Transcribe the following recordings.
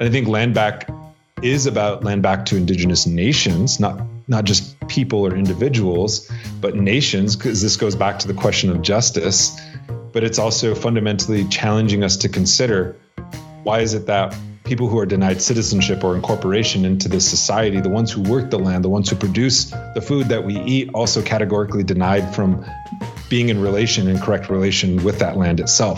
And I think land back is about land back to indigenous nations, not not just people or individuals, but nations, because this goes back to the question of justice. But it's also fundamentally challenging us to consider why is it that people who are denied citizenship or incorporation into this society, the ones who work the land, the ones who produce the food that we eat, also categorically denied from being in relation, in correct relation with that land itself.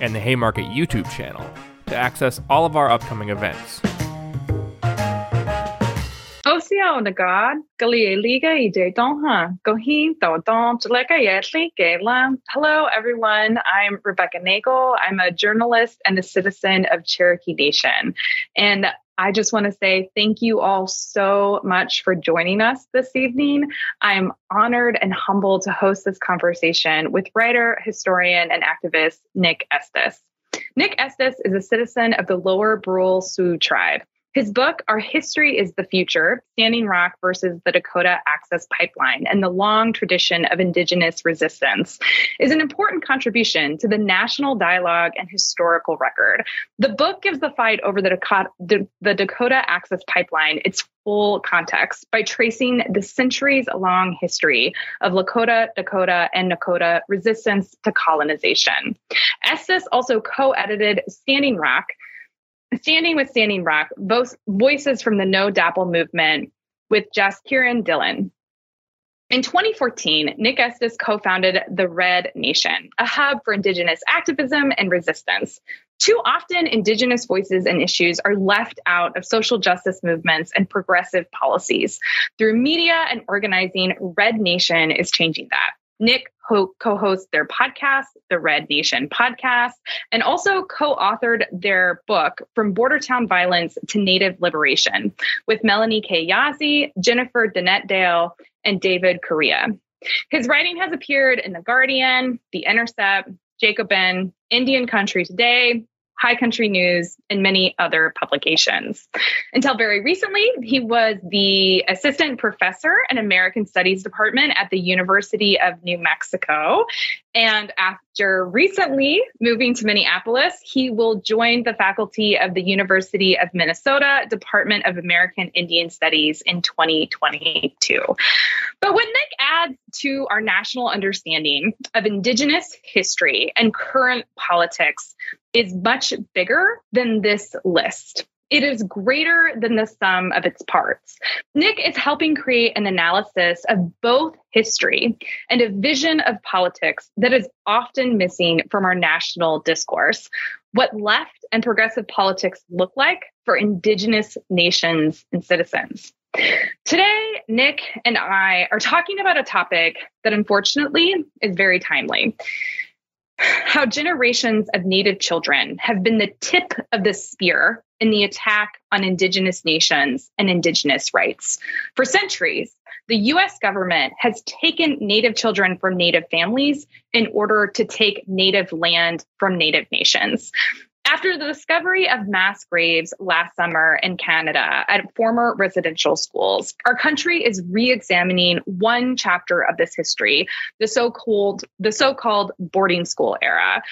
and the Haymarket YouTube channel to access all of our upcoming events. Hello everyone. I'm Rebecca Nagle. I'm a journalist and a citizen of Cherokee Nation. And I just want to say thank you all so much for joining us this evening. I'm honored and humbled to host this conversation with writer, historian, and activist Nick Estes. Nick Estes is a citizen of the Lower Brule Sioux tribe. His book, Our History is the Future Standing Rock versus the Dakota Access Pipeline and the Long Tradition of Indigenous Resistance, is an important contribution to the national dialogue and historical record. The book gives the fight over the Dakota, the Dakota Access Pipeline its full context by tracing the centuries long history of Lakota, Dakota, and Nakota resistance to colonization. Estes also co edited Standing Rock Standing with Standing Rock, both voices from the NoDAPL movement with Jaskiran Dhillon. In 2014, Nick Estes co founded The Red Nation, a hub for Indigenous activism and resistance. Too often, Indigenous voices and issues are left out of social justice movements and progressive policies. Through media and organizing, Red Nation is changing that. Nick co hosts their podcast, the Red Nation podcast, and also co authored their book, From Bordertown Violence to Native Liberation, with Melanie K. Yazzie, Jennifer Denetdale, and David Correia. His writing has appeared in The Guardian, The Intercept, Jacobin, Indian Country Today, High Country News, and many other publications. Until very recently, he was the assistant professor in American Studies Department at the University of New Mexico. And after recently moving to Minneapolis, he will join the faculty of the University of Minnesota Department of American Indian Studies in 2022. But what Nick adds to our national understanding of Indigenous history and current politics is much bigger than this list. It is greater than the sum of its parts. Nick is helping create an analysis of both history and a vision of politics that is often missing from our national discourse. What left and progressive politics look like for Indigenous nations and citizens. Today, Nick and I are talking about a topic that unfortunately is very timely how generations of Native children have been the tip of the spear in the attack on Indigenous nations and Indigenous rights. For centuries, the US government has taken Native children from Native families in order to take Native land from Native nations. After the discovery of mass graves last summer in Canada at former residential schools, our country is re-examining one chapter of this history, the so-called the so-called boarding school era.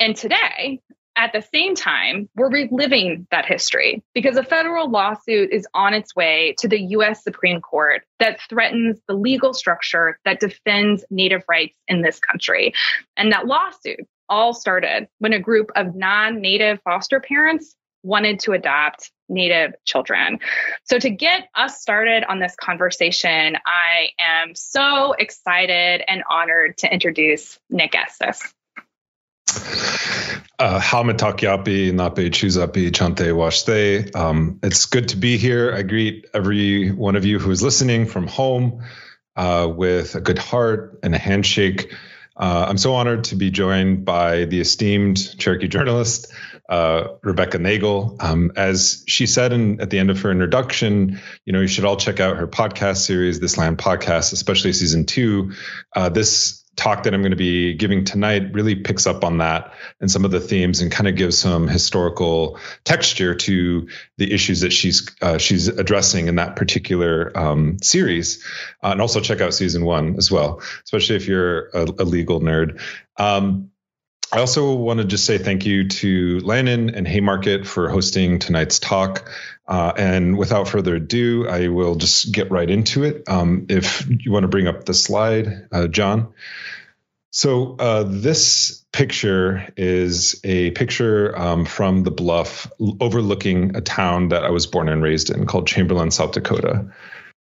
And today, at the same time, we're reliving that history because a federal lawsuit is on its way to the US Supreme Court that threatens the legal structure that defends Native rights in this country. And that lawsuit all started when a group of non native foster parents wanted to adopt Native children. So, to get us started on this conversation, I am so excited and honored to introduce Nick Estes. Uh, Nape Chuzapi, Chante Washte. Um, it's good to be here. I greet every one of you who is listening from home uh, with a good heart and a handshake. Uh, I'm so honored to be joined by the esteemed Cherokee journalist, uh, Rebecca Nagle. Um, as she said in, at the end of her introduction, you know, you should all check out her podcast series, This Land Podcast, especially season two. Uh, this talk that I'm going to be giving tonight really picks up on that and some of the themes and kind of gives some historical texture to the issues that she's uh, she's addressing in that particular um, series. Uh, and also check out season one as well, especially if you're a, a legal nerd. Um, I also want to just say thank you to Lannan and Haymarket for hosting tonight's talk. Uh, and without further ado, I will just get right into it. Um, if you want to bring up the slide, uh, John. So uh, this picture is a picture um, from the bluff overlooking a town that I was born and raised in called Chamberlain, South Dakota.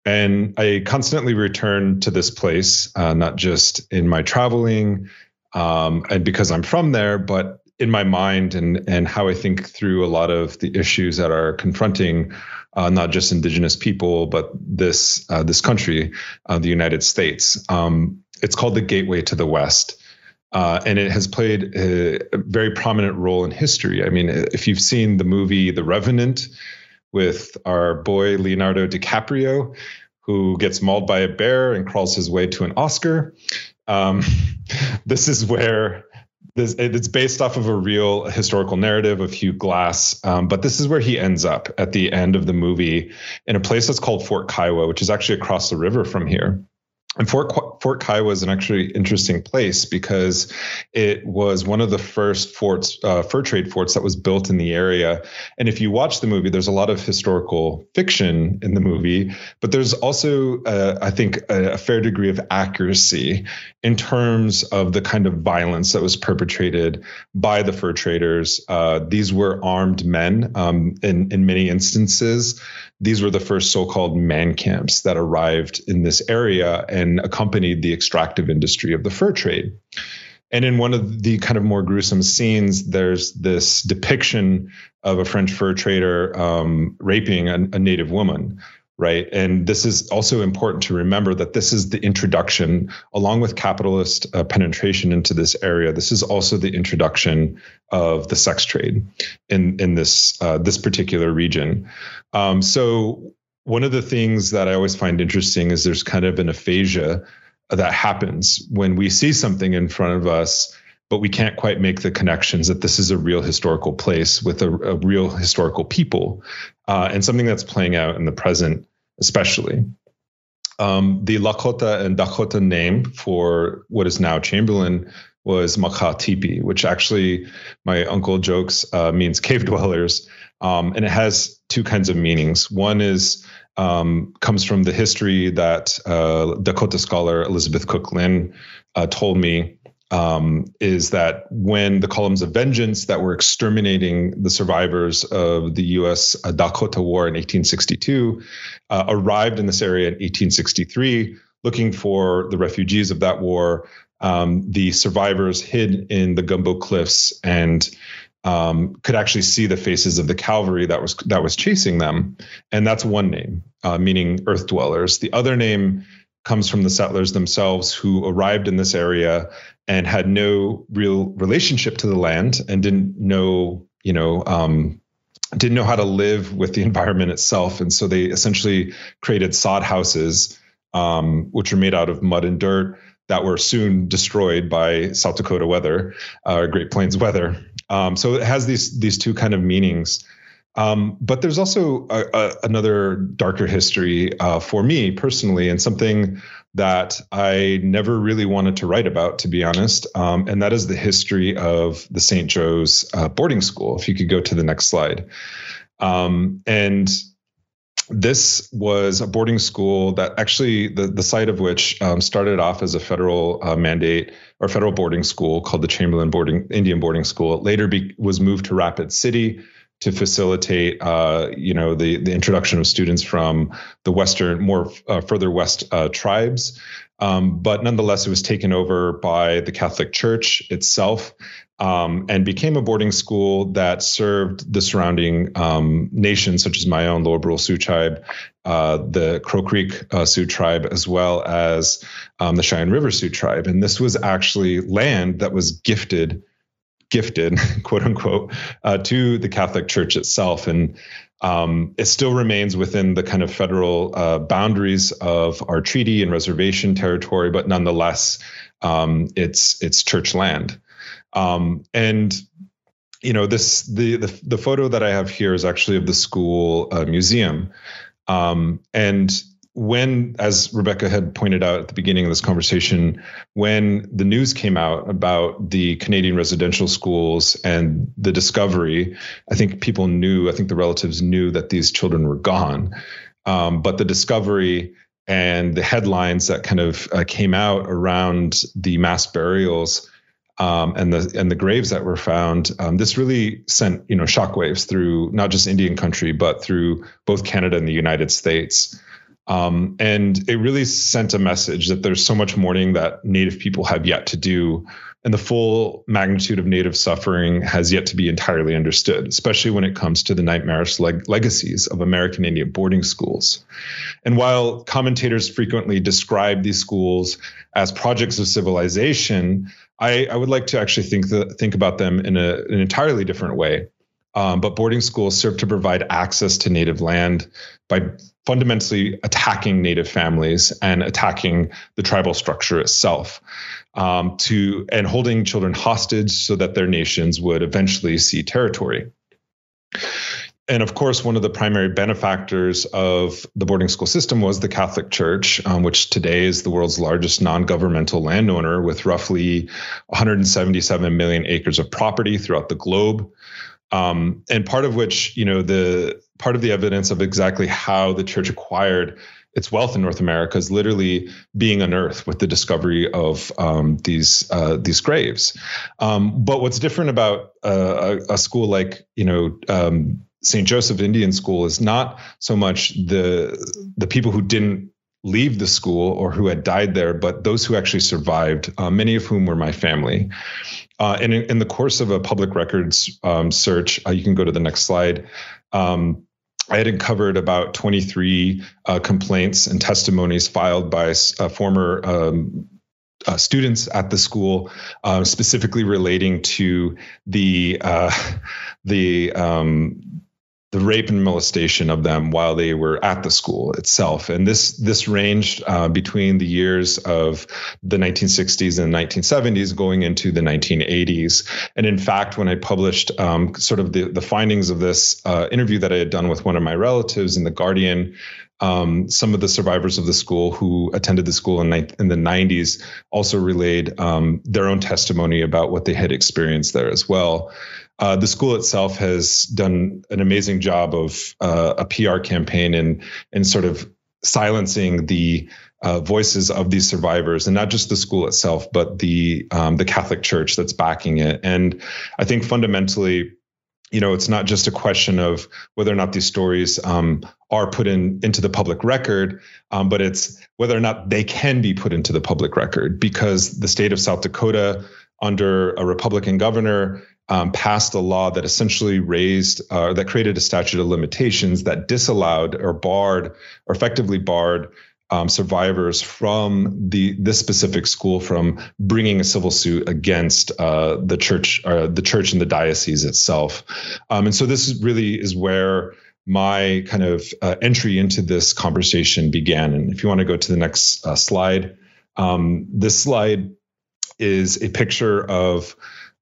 And I constantly return to this place, uh, not just in my traveling um, and because I'm from there, but in my mind and and how I think through a lot of the issues that are confronting uh, not just Indigenous people, but this uh, this country, uh, the United States. Um, it's called the Gateway to the West. Uh, and it has played a, a, very prominent role in history. I mean, if you've seen the movie The Revenant with our boy Leonardo DiCaprio, who gets mauled by a bear and crawls his way to an Oscar, um, this is where this, it's based off of a real historical narrative of Hugh Glass, um, but this is where he ends up at the end of the movie in a place that's called Fort Kiowa, which is actually across the river from here. And Fort Fort Kiowa is an actually interesting place because it was one of the first forts, uh, fur trade forts that was built in the area. And if you watch the movie, there's a lot of historical fiction in the movie, but there's also, uh, I think, a, a, fair degree of accuracy in terms of the kind of violence that was perpetrated by the fur traders. Uh, these were armed men um, in in many instances these were the first so-called man camps that arrived in this area and accompanied the extractive industry of the fur trade. And in one of the kind of more gruesome scenes, there's this depiction of a French fur trader um, raping a, a native woman right? And this is also important to remember that this is the introduction, along with capitalist uh, penetration into this area. This is also the introduction of the sex trade in in this uh, this particular region. Um, so one of the things that I always find interesting is there's kind of an aphasia that happens when we see something in front of us but we can't quite make the connections that this is a real historical place with a, a real historical people uh, and something that's playing out in the present, especially. Um, the Lakota and Dakota name for what is now Chamberlain was Makah Tipi, which actually my uncle jokes uh, means cave dwellers. Um, and it has two kinds of meanings. One is um, comes from the history that uh, Dakota scholar Elizabeth Cook Lynn uh, told me um, is that when the columns of vengeance that were exterminating the survivors of the U.S. Uh, Dakota War in 1862 uh, arrived in this area in 1863, looking for the refugees of that war. Um, the survivors hid in the Gumbo Cliffs and um, could actually see the faces of the cavalry that was that was chasing them, and that's one name, uh, meaning earth dwellers. The other name comes from the settlers themselves who arrived in this area and had no real relationship to the land and didn't know, you know, um, didn't know how to live with the environment itself. And so they essentially created sod houses, um, which are made out of mud and dirt that were soon destroyed by South Dakota weather, uh, Great Plains weather. Um, so it has these these two kind of meanings. Um, but there's also a, a, another darker history uh, for me personally, and something that I never really wanted to write about, to be honest. Um, and that is the history of the St. Joe's uh, boarding school. If you could go to the next slide. Um, and this was a boarding school that actually the, the site of which um, started off as a federal uh, mandate or federal boarding school called the Chamberlain boarding Indian boarding school. It later be, was moved to Rapid City to facilitate, uh, you know, the the introduction of students from the western, more uh, further west uh, tribes. Um, but nonetheless, it was taken over by the Catholic Church itself um, and became a boarding school that served the surrounding um, nations, such as my own Lower Brule Sioux tribe, uh, the Crow Creek uh, Sioux tribe, as well as um, the Cheyenne River Sioux tribe. And this was actually land that was gifted gifted, quote unquote, uh, to the Catholic Church itself. And um, it still remains within the kind of federal uh, boundaries of our treaty and reservation territory, but nonetheless, um, it's it's church land. Um, and you know this the, the, the photo that I have here is actually of the school uh, museum, um, and when, as Rebecca had pointed out at the beginning of this conversation, when the news came out about the Canadian residential schools and the discovery, I think people knew, I think the relatives knew that these children were gone. Um, but the discovery and the headlines that kind of uh, came out around the mass burials um, and the and the graves that were found, um, this really sent you know shockwaves through not just Indian country but through both Canada and the United States. Um, and it really sent a message that there's so much mourning that Native people have yet to do, and the full magnitude of Native suffering has yet to be entirely understood, especially when it comes to the nightmarish leg- legacies of American Indian boarding schools. And while commentators frequently describe these schools as projects of civilization, I, I would like to actually think the, think about them in a, an entirely different way. Um, but boarding schools serve to provide access to native land by fundamentally attacking native families and attacking the tribal structure itself um, to and holding children hostage so that their nations would eventually cede territory and of course, one of the primary benefactors of the boarding school system was the Catholic Church, um, which today is the world's largest non governmental landowner with roughly 177 million acres of property throughout the globe. Um, and part of which, you know, the part of the evidence of exactly how the church acquired its wealth in North America is literally being unearthed with the discovery of um, these uh, these graves. Um, but what's different about uh, a, a, school like you know um, St. Joseph Indian School is not so much the the people who didn't leave the school or who had died there, but those who actually survived, uh, many of whom were my family. Uh, and in, in, the course of a public records um, search, uh, you can go to the next slide. Um, I had uncovered about 23 uh, complaints and testimonies filed by uh, former um, uh, students at the school, uh, specifically relating to the uh, the um, the rape and molestation of them while they were at the school itself. And this this ranged uh, between the years of the 1960s and 1970s, going into the 1980s. And in fact, when I published um, sort of the the findings of this uh, interview that I had done with one of my relatives in the Guardian. Um, some of the survivors of the school who attended the school in, in the 90s also relayed um, their own testimony about what they had experienced there as well. Uh, the school itself has done an amazing job of uh, a PR campaign and and sort of silencing the uh, voices of these survivors, and not just the school itself, but the um, the Catholic Church that's backing it. And I think fundamentally, you know, it's not just a question of whether or not these stories um, are put in into the public record, um, but it's whether or not they can be put into the public record because the state of South Dakota under a Republican governor um, passed a law that essentially raised uh, that created a statute of limitations that disallowed or barred or effectively barred um, survivors from the this specific school from bringing a civil suit against uh, the church uh, the church and the diocese itself. Um, and so this really is where my kind of uh, entry into this conversation began. And if you want to go to the next uh, slide um, this slide is a picture of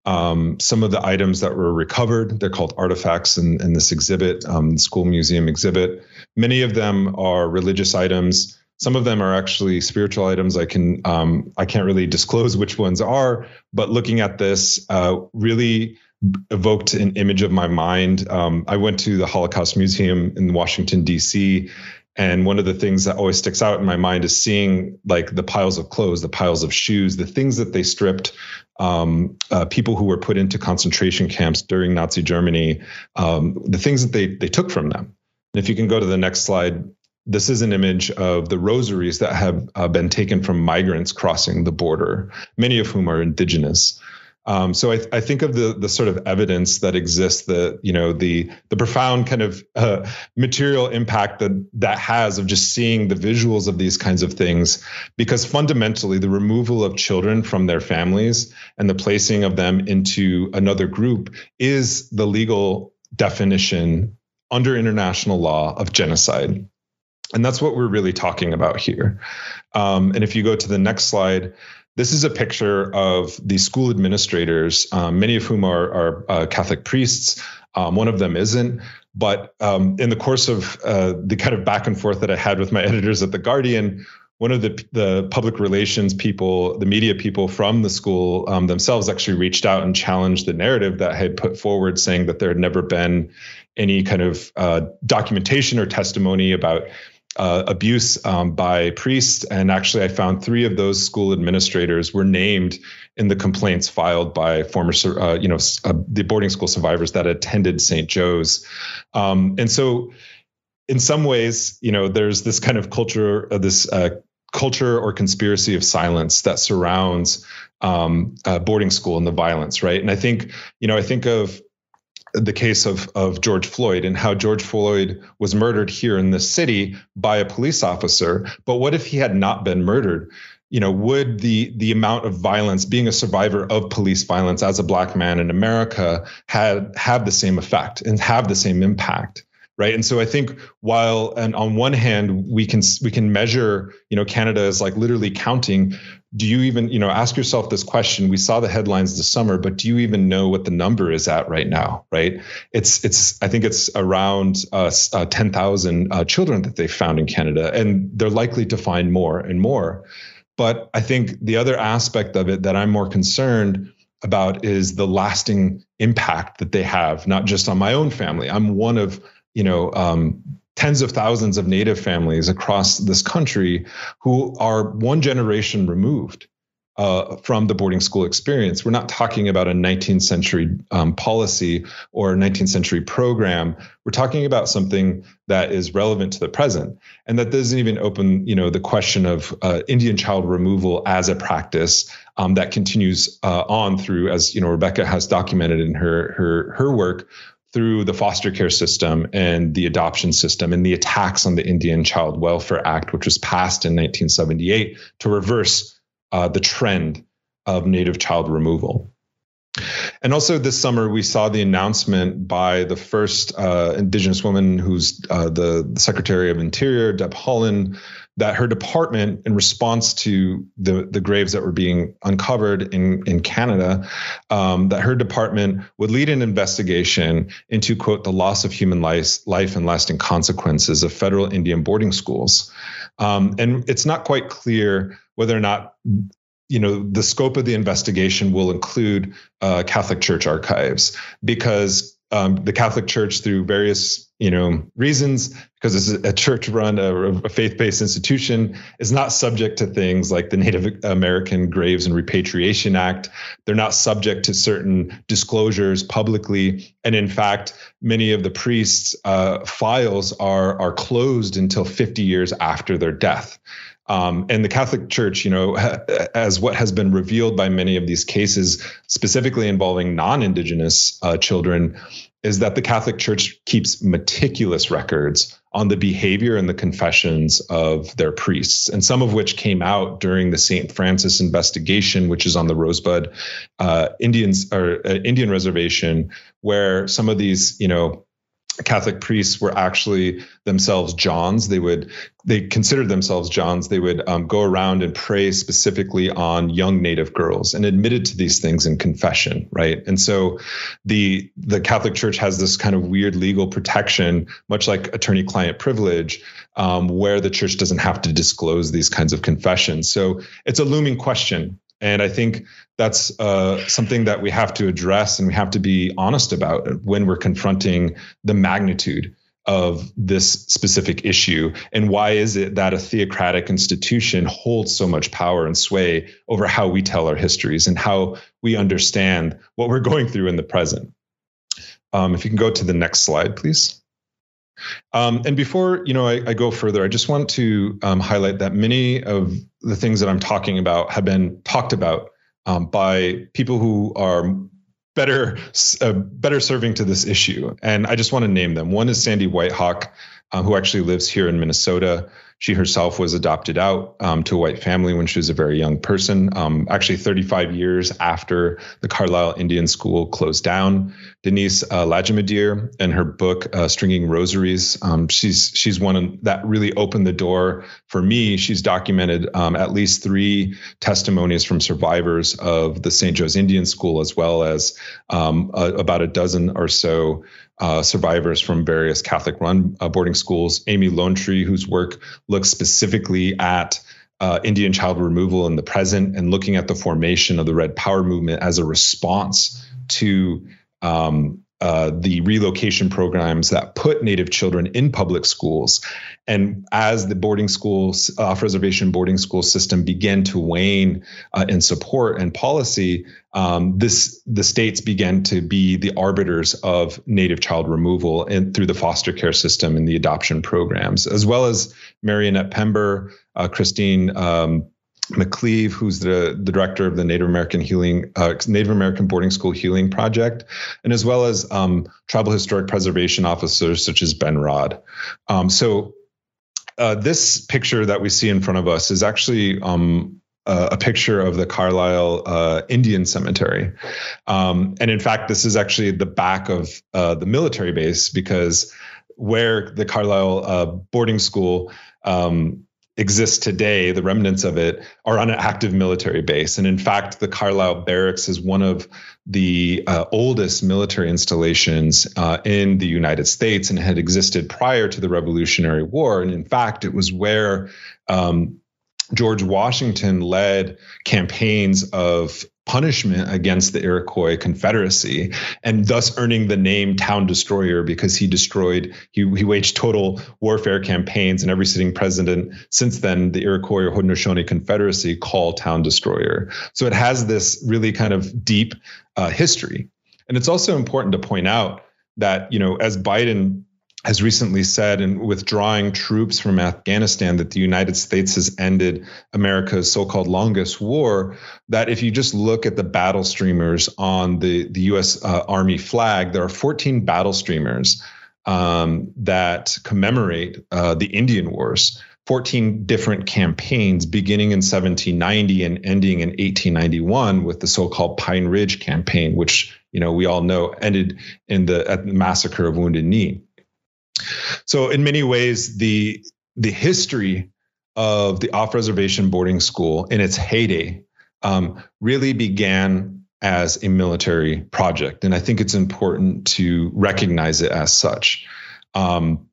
um, some of the items that were recovered. They're called artifacts in, in this exhibit, um, school museum exhibit. Many of them are religious items. Some of them are actually spiritual items. I can um, I can't really disclose which ones are, but looking at this uh, really evoked an image of my mind. Um, I went to the Holocaust Museum in Washington D.C. And one of the things that always sticks out in my mind is seeing like the piles of clothes, the piles of shoes, the things that they stripped um, uh, people who were put into concentration camps during Nazi Germany, um, the things that they they took from them. And if you can go to the next slide, this is an image of the rosaries that have uh, been taken from migrants crossing the border, many of whom are indigenous. Um, so I, I, think of the the sort of evidence that exists, the you know the the profound kind of uh, material impact that that has of just seeing the visuals of these kinds of things, because fundamentally the removal of children from their families and the placing of them into another group is the legal definition under international law of genocide. And that's what we're really talking about here. Um, and if you go to the next slide, this is a picture of the school administrators, um, many of whom are, are uh, Catholic priests. Um, one of them isn't. But um, in the course of uh, the kind of back and forth that I had with my editors at The Guardian, one of the, the public relations people, the media people from the school um, themselves actually reached out and challenged the narrative that I had put forward, saying that there had never been any kind of uh, documentation or testimony about uh, abuse um, by priests. And actually, I found three of those school administrators were named in the complaints filed by former, uh, you know, uh, the boarding school survivors that attended St. Joe's. Um, and so, in some ways, you know, there's this kind of culture, uh, this uh, culture or conspiracy of silence that surrounds um, boarding school and the violence, right? And I think, you know, I think of the case of of George Floyd and how George Floyd was murdered here in this city by a police officer. But what if he had not been murdered? You know, would the the amount of violence, being a survivor of police violence as a black man in America, had have the same effect and have the same impact? Right? And so i think while and on one hand we can we can measure you know canada is like literally counting do you even you know ask yourself this question. We saw the headlines this summer but do you even know what the number is at right now right? It's it's i think it's around uh, uh, 10,000 uh, children that they found in canada and they're likely to find more and more. But i think the other aspect of it that i'm more concerned about is the lasting impact that they have not just on my own family. I'm one of you know um, tens of thousands of native families across this country who are one generation removed uh, from the boarding school experience. We're not talking about a 19th century um, policy or a 19th century program. We're talking about something that is relevant to the present, and that doesn't even open, you know, the question of uh, Indian child removal as a practice um, that continues uh, on through, as you know, Rebecca has documented in her her her work through the foster care system and the adoption system and the attacks on the Indian Child Welfare Act, which was passed in 1978 to reverse uh, the trend of native child removal. And also this summer, we saw the announcement by the first uh, Indigenous woman who's uh, the, the, Secretary of Interior, Deb Haaland, that her department, in response to the, the graves that were being uncovered in, in Canada, um, that her department would lead an investigation into, quote, the loss of human life, life and lasting consequences of federal Indian boarding schools. Um, and it's not quite clear whether or not you know the scope of the investigation will include uh, Catholic Church archives because um, the Catholic Church, through various you know reasons, because it's a church-run, a, a faith-based institution, is not subject to things like the Native American Graves and Repatriation Act. They're not subject to certain disclosures publicly, and in fact, many of the priests' uh, files are are closed until 50 years after their death. Um, and the Catholic Church, you know, as what has been revealed by many of these cases, specifically involving non-indigenous uh, children, is that the Catholic Church keeps meticulous records on the behavior and the confessions of their priests, and some of which came out during the St. Francis investigation, which is on the Rosebud uh, Indians or uh, Indian reservation, where some of these, you know, Catholic priests were actually themselves Johns. They would they considered themselves Johns. They would um, go around and prey specifically on young Native girls and admitted to these things in confession, right? And so the the Catholic Church has this kind of weird legal protection, much like attorney-client privilege, um, where the church doesn't have to disclose these kinds of confessions. So it's a looming question and I think that's uh, something that we have to address and we have to be honest about when we're confronting the magnitude of this specific issue and why is it that a theocratic institution holds so much power and sway over how we tell our histories and how we understand what we're going through in the present? Um, if you can go to the next slide please um, and before you know I, I, go further, I just want to um, highlight that many of the things that I'm talking about have been talked about um, by people who are better uh, better serving to this issue. And I just want to name them. One is Sandy Whitehawk, uh, who actually lives here in Minnesota. She herself was adopted out um, to a white family when she was a very young person, um, actually 35 years after the Carlisle Indian School closed down. Denise uh, Lajimodiere and her book uh, "Stringing Rosaries," um, she's she's one that really opened the door for me. She's documented um, at least three testimonies from survivors of the St. Joe's Indian School, as well as um, about a dozen or so uh, survivors from various Catholic run uh, boarding schools. Amy Lone Tree, whose work looks specifically at uh, Indian child removal in the present and looking at the formation of the Red Power movement as a response to um, uh, the relocation programs that put Native children in public schools. And as the boarding schools, off reservation boarding school system began to wane uh, in support and policy, um, this the states began to be the arbiters of Native child removal and through the foster care system and the adoption programs, as well as Mary Annette Pember, uh, Christine. Um, McCleave, who's the, the director of the Native American Healing, uh, Native American Boarding School Healing Project, and as well as um, tribal historic preservation officers such as Ben Rhodd. Um, so uh, this picture that we see in front of us is actually um, a picture of the Carlisle uh, Indian Cemetery. Um, and in fact, this is actually the back of uh, the military base because where the Carlisle uh, boarding school um, exists today, the remnants of it, are on an active military base. And in fact, the Carlisle Barracks is one of the uh, oldest military installations uh, in the United States and had existed prior to the Revolutionary War. And in fact, it was where um, George Washington led campaigns of punishment against the Iroquois Confederacy and thus earning the name Town Destroyer because he destroyed, he, he waged total warfare campaigns and every sitting president since then, the Iroquois or Haudenosaunee Confederacy call Town Destroyer. So it has this really kind of deep uh, history. And it's also important to point out that, you know, as Biden has recently said in withdrawing troops from Afghanistan that the United States has ended America's so-called longest war. That if you just look at the battle streamers on the the U.S. Uh, Army flag, there are 14 battle streamers um, that commemorate uh, the Indian Wars. 14 different campaigns beginning in 1790 and ending in 1891 with the so-called Pine Ridge campaign, which you know we all know ended in the the massacre of Wounded Knee. So in many ways, the the history of the off reservation boarding school in its heyday um, really began as a military project, and I think it's important to recognize it as such. Um,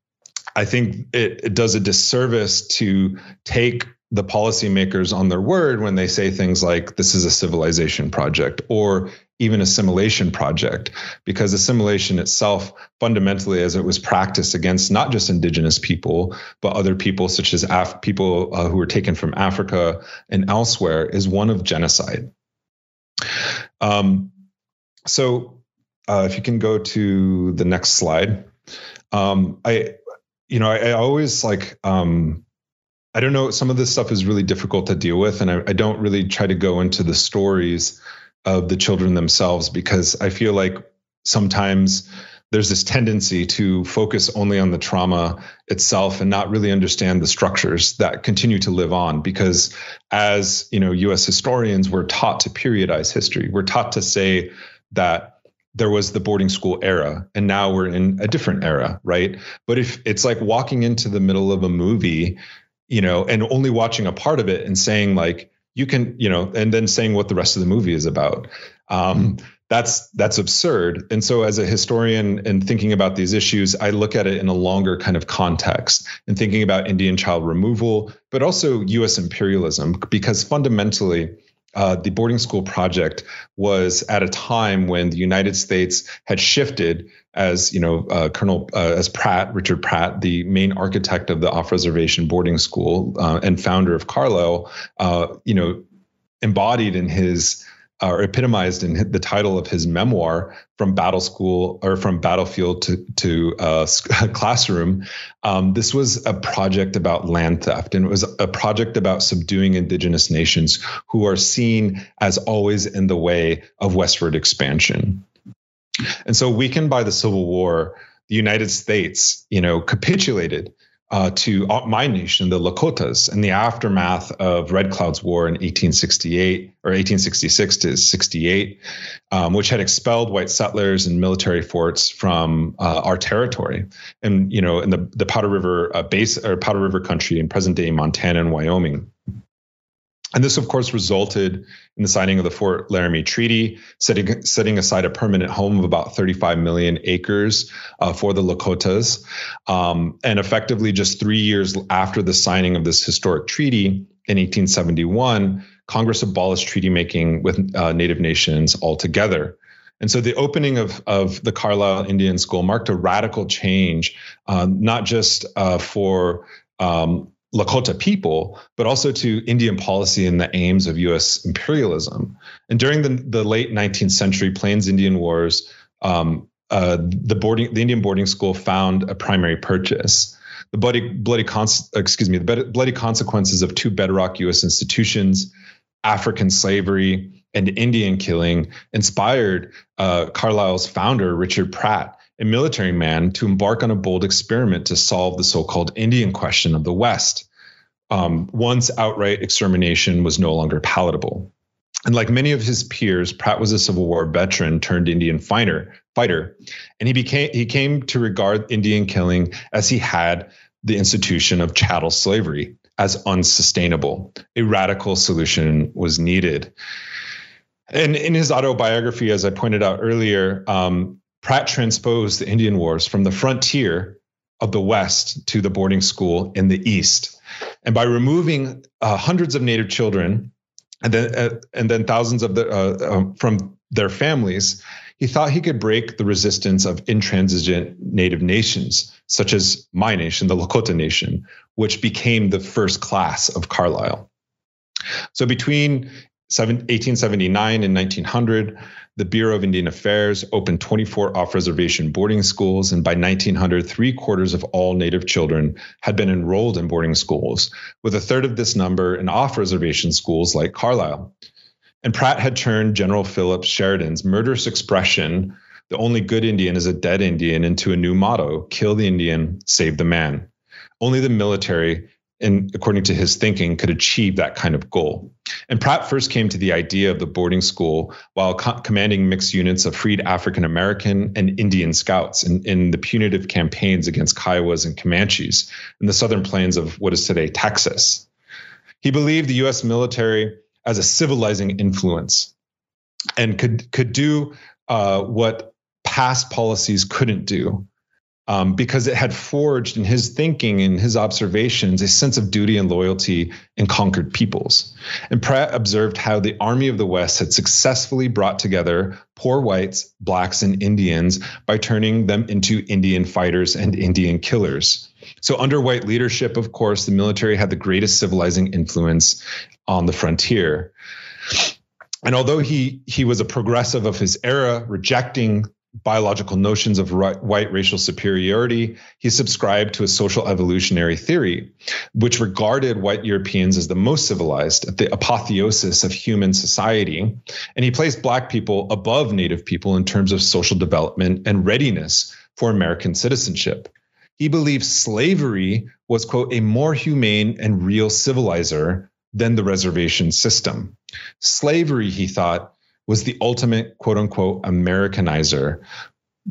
I think it, it does a disservice to take the policymakers on their word when they say things like this is a civilization project or even assimilation project because assimilation itself fundamentally as it was practiced against not just indigenous people but other people such as Af- people uh, who were taken from africa and elsewhere is one of genocide um, so uh, if you can go to the next slide um, i you know i, I always like um, I don't know. Some of this stuff is really difficult to deal with, and I, I, don't really try to go into the stories of the children themselves because I feel like sometimes there's this tendency to focus only on the trauma itself and not really understand the structures that continue to live on. Because as you know us historians we're taught to periodize history. We're taught to say that there was the boarding school era and now we're in a different era right? But if it's like walking into the middle of a movie you know, and only watching a part of it and saying like you can, you know, and then saying what the rest of the movie is about. Um, that's that's absurd. And so, as a historian and thinking about these issues, I look at it in a longer kind of context and thinking about Indian child removal, but also U.S. imperialism, because fundamentally uh, the boarding school project was at a time when the United States had shifted, as you know, uh, Colonel uh, as Pratt, Richard Pratt, the main architect of the off-reservation boarding school uh, and founder of Carlisle, uh, you know, embodied in his or epitomized in the title of his memoir, "From Battle School" or "From Battlefield to to uh, Classroom." Um, this was a project about land theft, and it was a project about subduing indigenous nations who are seen as always in the way of westward expansion. And so, weakened by the Civil War, the United States, you know, capitulated uh, to my nation, the Lakotas, in the aftermath of Red Cloud's War in 1868 or 1866 to 68, um, which had expelled white settlers and military forts from uh, our territory, and you know, in the the Powder River uh, base or Powder River country in present day Montana and Wyoming. And this, of course, resulted in the signing of the Fort Laramie Treaty, setting, setting aside a permanent home of about 35 million acres uh, for the Lakotas. Um, and effectively, just three years after the signing of this historic treaty in 1871, Congress abolished treaty making with uh, Native nations altogether. And so the opening of, of the Carlisle Indian School marked a radical change, uh, not just uh, for um, Lakota people, but also to Indian policy and the aims of U.S. imperialism. And during the, the late 19th century Plains Indian Wars, um, uh, the boarding the Indian boarding school found a primary purchase. The bloody bloody cons- excuse me the bloody consequences of two bedrock U.S. institutions, African slavery and Indian killing, inspired uh, Carlisle's founder Richard Pratt a military man, to embark on a bold experiment to solve the so called Indian question of the West. Um, once outright extermination was no longer palatable. And like many of his peers, Pratt was a Civil War veteran turned Indian fighter, fighter, and he became he came to regard Indian killing as he had the institution of chattel slavery as unsustainable. A radical solution was needed. And in his autobiography, as I pointed out earlier, um, Pratt transposed the Indian Wars from the frontier of the West to the boarding school in the East. And by removing uh, hundreds of Native children and then, uh, and then thousands of the, uh, um, from their families, he thought he could break the resistance of intransigent Native nations, such as my nation, the Lakota Nation, which became the first class of Carlisle. So between 1879 and 1900, the Bureau of Indian Affairs opened 24 off reservation boarding schools, and by 1900, three quarters of all Native children had been enrolled in boarding schools, with a third of this number in off reservation schools like Carlisle. And Pratt had turned General Philip Sheridan's murderous expression, the only good Indian is a dead Indian, into a new motto kill the Indian, save the man. Only the military and according to his thinking, could achieve that kind of goal. And Pratt first came to the idea of the boarding school while co- commanding mixed units of freed African American and Indian scouts in, in the punitive campaigns against Kiowas and Comanches in the southern plains of what is today Texas. He believed the U.S. military as a civilizing influence and could could do uh, what past policies couldn't do um, because it had forged in his thinking and his observations a sense of duty and loyalty in conquered peoples. And Pratt observed how the Army of the West had successfully brought together poor whites, blacks, and Indians by turning them into Indian fighters and Indian killers. So, under white leadership, of course, the military had the greatest civilizing influence on the frontier. And although he he was a progressive of his era, rejecting biological notions of white racial superiority. He subscribed to a social evolutionary theory, which regarded white Europeans as the most civilized, at the apotheosis of human society. And he placed black people above native people in terms of social development and readiness for American citizenship. He believed slavery was, quote, a more humane and real civilizer than the reservation system. Slavery, he thought, was the ultimate quote unquote Americanizer,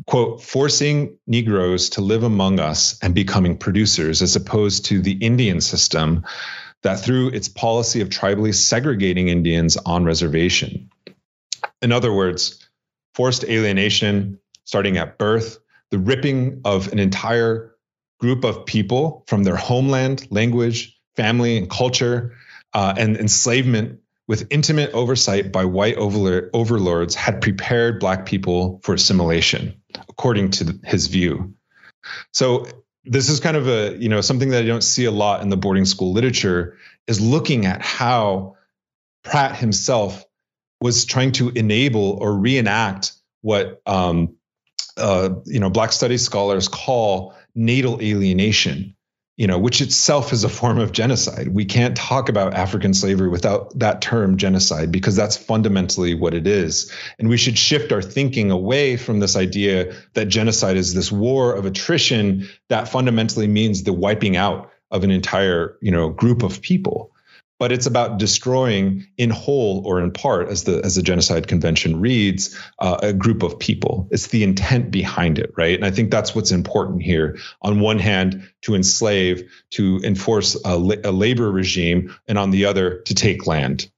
quote, forcing Negroes to live among us and becoming producers, as opposed to the Indian system that through its policy of tribally segregating Indians on reservation. In other words, forced alienation starting at birth, the ripping of an entire group of people from their homeland, language, family, and culture, uh, and enslavement with intimate oversight by white overlords, had prepared black people for assimilation, according to his view. So this is kind of a you know something that I don't see a lot in the boarding school literature is looking at how Pratt himself was trying to enable or reenact what um, uh, you know Black studies scholars call natal alienation, you know, which itself is a form of genocide. We can't talk about African slavery without that term genocide because that's fundamentally what it is. And we should shift our thinking away from this idea that genocide is this war of attrition that fundamentally means the wiping out of an entire, you know, group of people but it's about destroying in whole or in part, as the as the genocide convention reads, uh, a group of people. It's the intent behind it, right? And I think that's what's important here. On one hand, to enslave, to enforce a, a labor regime, and on the other, to take land.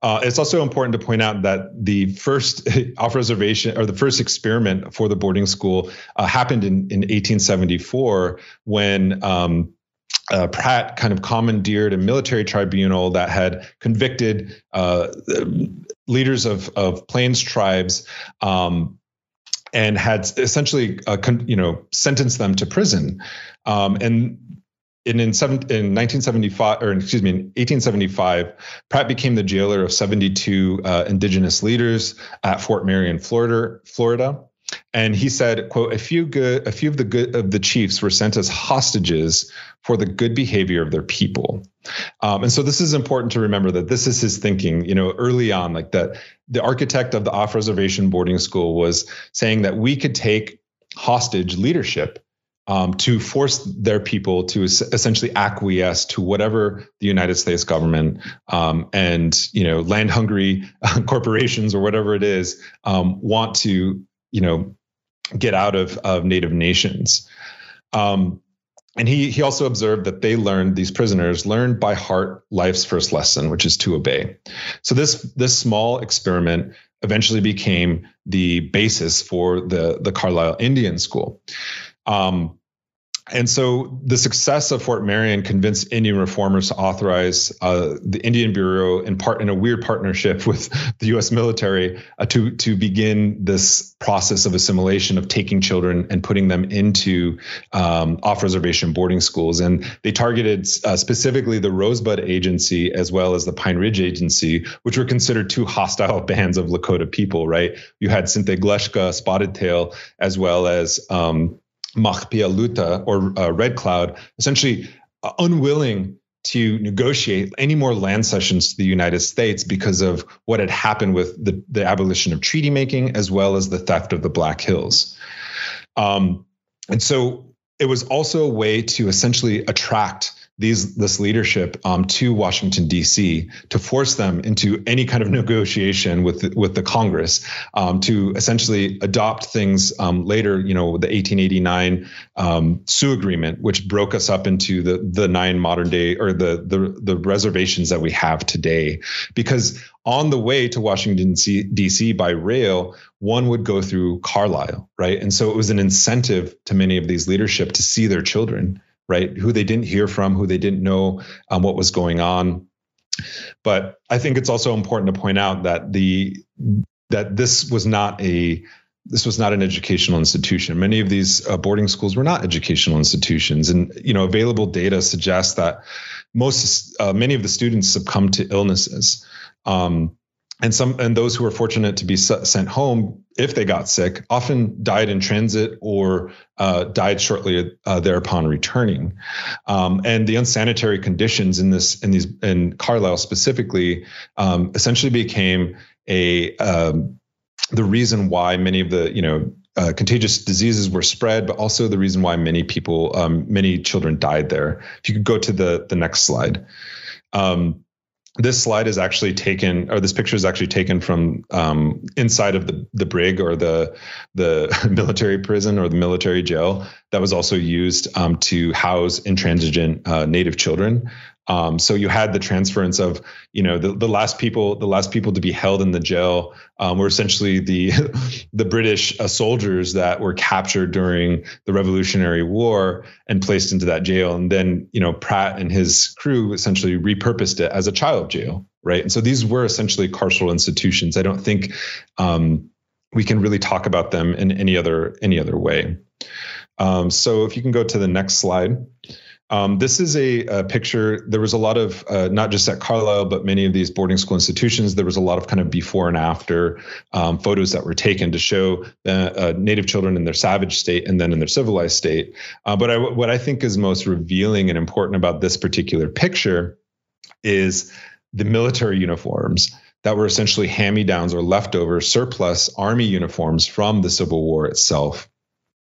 Uh, it's also important to point out that the first off reservation or the first experiment for the boarding school uh, happened in, in 1874 when um, uh, Pratt kind of commandeered a military tribunal that had convicted uh, leaders of, of Plains tribes um, and had essentially, uh, con- you know, sentenced them to prison. Um, and in, in, seven, in 1975, or excuse me, in 1875, Pratt became the jailer of 72 uh, indigenous leaders at Fort Marion, Florida. Florida and he said quote a few good a few of the good of the chiefs were sent as hostages for the good behavior of their people. Um, and so this is important to remember that this is his thinking you know early on like that the architect of the off reservation boarding school was saying that we could take hostage leadership um, to force their people to es- essentially acquiesce to whatever the United States government um, and you know land hungry corporations or whatever it is um, want to you know get out of of native nations. Um, and he he also observed that they learned these prisoners learned by heart life's first lesson which is to obey. So this this small experiment eventually became the basis for the the carlisle indian school. Um, and so the success of Fort Marion convinced Indian reformers to authorize uh, the Indian Bureau, in part in a weird partnership with the U.S. military, uh, to to begin this process of assimilation of taking children and putting them into um, off-reservation boarding schools. And they targeted uh, specifically the Rosebud Agency as well as the Pine Ridge Agency, which were considered two hostile bands of Lakota people. Right? You had Sintegleshka, Spotted Tail, as well as um, Mahpialuta or uh, Red Cloud, essentially uh, unwilling to negotiate any more land cessions to the United States because of what had happened with the, the abolition of treaty making as well as the theft of the Black Hills. Um, and so it was also a way to essentially attract these this leadership um, to Washington D.C. to force them into any kind of negotiation with with the Congress um, to essentially adopt things um, later. You know, the 1889 um, Sioux Agreement, which broke us up into the the nine modern day or the the the reservations that we have today, because on the way to Washington D.C. by rail, one would go through Carlisle, right? And so it was an incentive to many of these leadership to see their children right? Who they didn't hear from, who they didn't know um, what was going on. But I think it's also important to point out that the that this was not a this was not an educational institution. Many of these uh, boarding schools were not educational institutions, and you know available data suggests that most uh, many of the students succumbed to illnesses. Um, and some and those who were fortunate to be sent home if they got sick often died in transit or uh, died shortly uh, thereupon returning um, and the unsanitary conditions in this in these in carlisle specifically um, essentially became a um, the reason why many of the you know uh, contagious diseases were spread, but also the reason why many people, um, many children died there. If you could go to the the next slide. Um, this slide is actually taken, or this picture is actually taken from um, inside of the the brig or the the military prison or the military jail that was also used um, to house intransigent uh, Native children. Um, so you had the transference of, you know, the, the last people, the last people to be held in the jail um, were essentially the the British uh, soldiers that were captured during the Revolutionary War and placed into that jail. And then, you know, Pratt and his crew essentially repurposed it as a child jail, right? And so these were essentially carceral institutions. I don't think um, we can really talk about them in any other any other way. Um, so if you can go to the next slide. Um, this is a, a, picture. There was a lot of, uh, not just at Carlisle, but many of these boarding school institutions, there was a lot of kind of before and after um, photos that were taken to show uh, Native children in their savage state and then in their civilized state. Uh, but I, what I think is most revealing and important about this particular picture is the military uniforms that were essentially hand me downs or leftover surplus army uniforms from the Civil War itself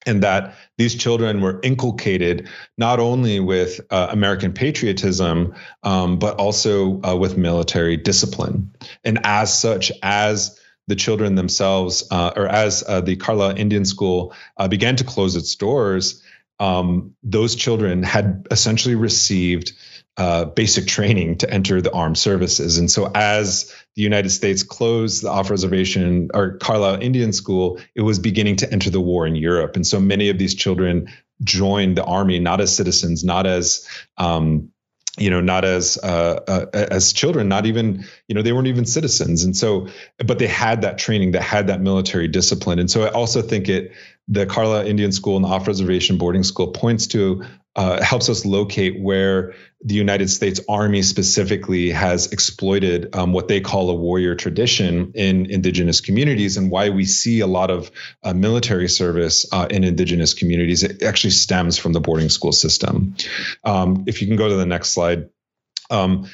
and that these children were inculcated not only with uh, American patriotism, um, but also uh, with military discipline. And as such, as the children themselves, uh, or as uh, the Carlisle Indian School uh, began to close its doors, um, those children had essentially received uh, basic training to enter the armed services. And so, as the United States closed the off reservation or Carlisle Indian School, it was beginning to enter the war in Europe. And so, many of these children joined the army not as citizens, not as um, you know not as uh, uh, as children not even you know they weren't even citizens and so but they had that training that had that military discipline and so i also think it the carlisle indian school and off reservation boarding school points to uh, helps us locate where the United States Army specifically has exploited um, what they call a warrior tradition in indigenous communities, and why we see a lot of uh, military service uh, in indigenous communities. It actually stems from the boarding school system. Um, if you can go to the next slide. Um,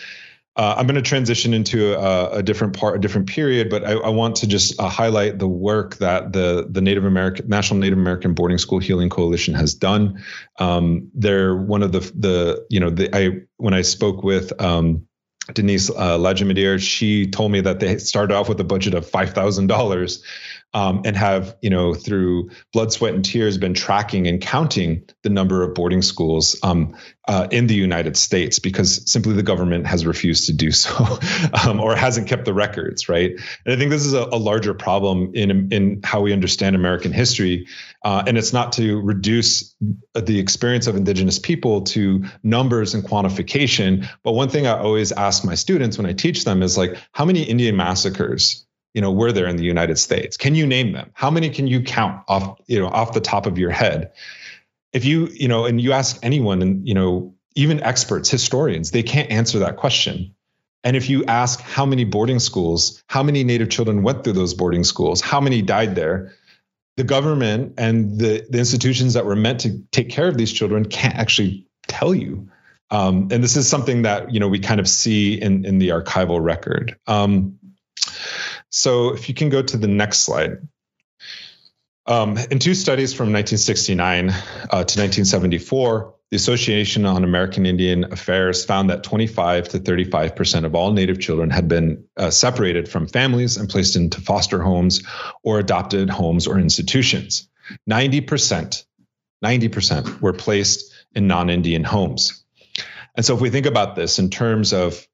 uh, I'm going to transition into a, a, different part, a different period, but I, I want to just uh, highlight the work that the the Native American National Native American Boarding School Healing Coalition has done. Um, they're one of the the you know the I when I spoke with. Um, Denise uh, Lajimodiere, she told me that they started off with a budget of five thousand dollars, um, and have, you know, through blood, sweat, and tears, been tracking and counting the number of boarding schools um, uh, in the United States because simply the government has refused to do so um, or hasn't kept the records, right? And I think this is a, a larger problem in in how we understand American history, uh, and it's not to reduce the experience of Indigenous people to numbers and quantification. But one thing I always ask my students when I teach them is like, how many Indian massacres you know were there in the united states. Can you name them? How many can you count off you know off the top of your head? If you you know and you ask anyone and you know even experts historians they can't answer that question. And if you ask how many boarding schools how many native children went through those boarding schools how many died there the government and the, the institutions that were meant to take care of these children can't actually tell you. Um, and this is something that you know we kind of see in in the archival record. Um, so if you can go to the next slide. Um, in two studies from 1969 uh, to 1974, the Association on American Indian Affairs found that 25 to 35 percent of all Native children had been uh, separated from families and placed into foster homes or adopted homes or institutions. 90 percent, 90 percent were placed in non-Indian homes. And so, if we think about this in terms of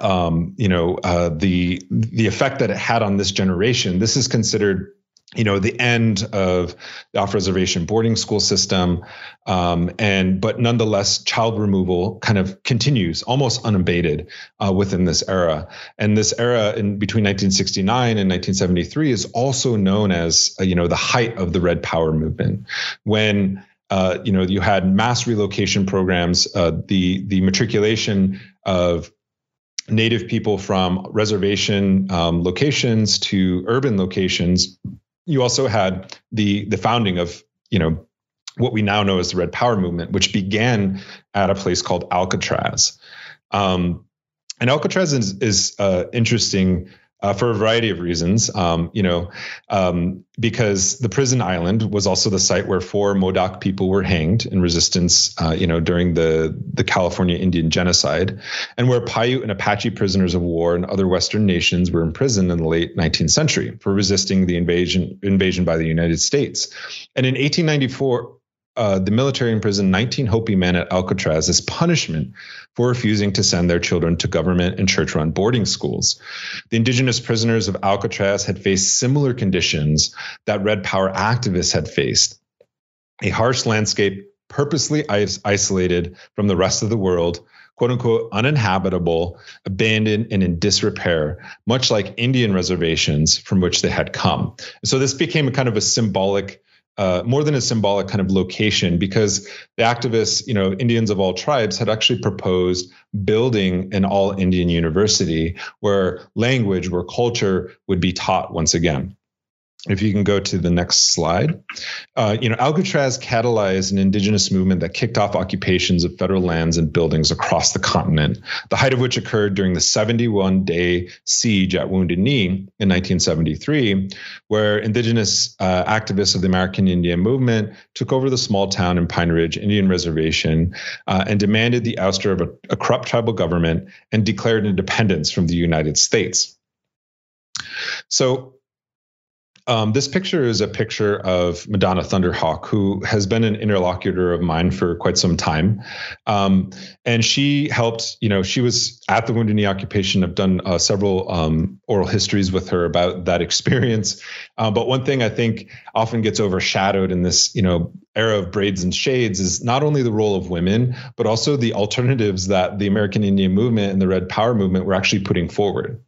um, you know uh, the the effect that it had on this generation. This is considered you know the end of the off reservation boarding school system um, and but nonetheless child removal kind of continues almost unabated uh, within this era and this era in between 1969 and 1973 is also known as uh, you know the height of the red power movement when uh, you know you had mass relocation programs uh, the the matriculation of native people from reservation um, locations to urban locations. You also had the the founding of you know what we now know as the Red Power movement, which began at a place called Alcatraz. Um, and Alcatraz is, is uh, interesting uh, for a variety of reasons. Um, you know, um, because the prison island was also the site where four Modoc people were hanged in resistance, uh, you know, during the the California Indian genocide, and where Paiute and Apache prisoners of war and other Western nations were imprisoned in the late 19th century for resisting the invasion invasion by the United States. And in 1894, uh, the military imprisoned 19 Hopi men at Alcatraz as punishment for refusing to send their children to government and church run boarding schools. The indigenous prisoners of Alcatraz had faced similar conditions that Red Power activists had faced a harsh landscape purposely isolated from the rest of the world. Quote unquote, uninhabitable, abandoned, and in disrepair, much like Indian reservations from which they had come. So, this became a kind of a symbolic uh, more than a symbolic kind of location because the activists, you know, Indians of all tribes had actually proposed building an all Indian university where language, where culture would be taught once again if you can go to the next slide, uh, you know, Alcatraz catalyzed an indigenous movement that kicked off occupations of federal lands and buildings across the continent, the height of which occurred during the 71 day siege at Wounded Knee in 1973, where indigenous uh, activists of the American Indian movement took over the small town in Pine Ridge Indian Reservation uh, and demanded the ouster of a, a corrupt tribal government and declared independence from the United States. So, um, this picture is a picture of Madonna Thunderhawk, who has been an interlocutor of mine for quite some time. Um, and she helped, you know, she was at the Wounded Knee occupation. I've done uh, several um, oral histories with her about that experience. Uh, but one thing I think often gets overshadowed in this, you know, era of braids and shades is not only the role of women, but also the alternatives that the American Indian movement and the Red Power movement were actually putting forward.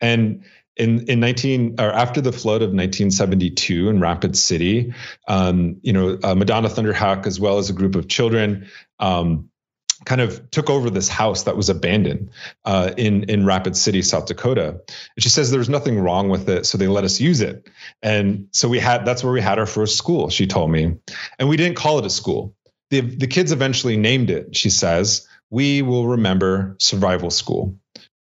And in in 19 or after the flood of 1972 in Rapid City, um, you know, uh, Madonna Thunderhawk as well as a group of children. Um, kind of took over this house that was abandoned uh, in in Rapid City, South Dakota. And she says there was nothing wrong with it, so they let us use it. And so we had that's where we had our first school. She told me, and we didn't call it a school. The the kids eventually named it. She says we will remember survival school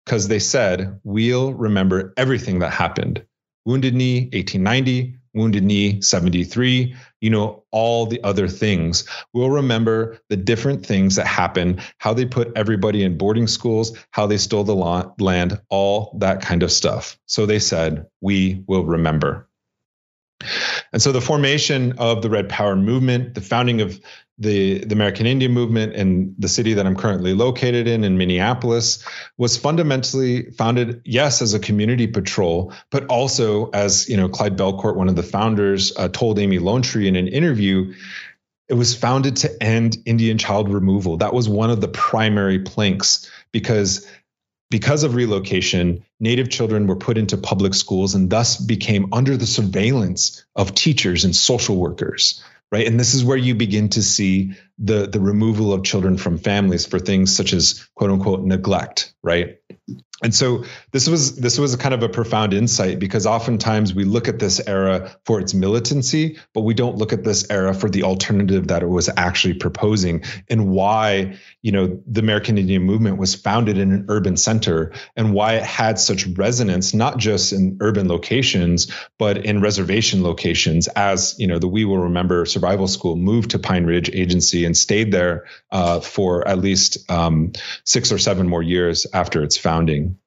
because they said, we'll remember everything that happened. Wounded Knee, 1890, Wounded Knee, 73, you know, all the other things. We'll remember the different things that happened, how they put everybody in boarding schools, how they stole the land, all that kind of stuff. So they said, we will remember. And so the formation of the Red Power movement, the founding of the, the American Indian movement and the city that I'm currently located in, in Minneapolis, was fundamentally founded, yes, as a community patrol, but also as, you know, Clyde Bellecourt, one of the founders, uh, told Amy Lone Tree in an interview, it was founded to end Indian child removal. That was one of the primary planks because because of relocation, Native children were put into public schools and thus became under the surveillance of teachers and social workers right? And this is where you begin to see the the removal of children from families for things such as quote unquote neglect right? And so this was this was kind of a profound insight because oftentimes we look at this era for its militancy but we don't look at this era for the alternative that it was actually proposing and why you know the american indian movement was founded in an urban center and why it had such resonance not just in urban locations but in reservation locations as you know the we will remember survival school moved to pine ridge agency and stayed there uh, for at least um, six or seven more years after its founding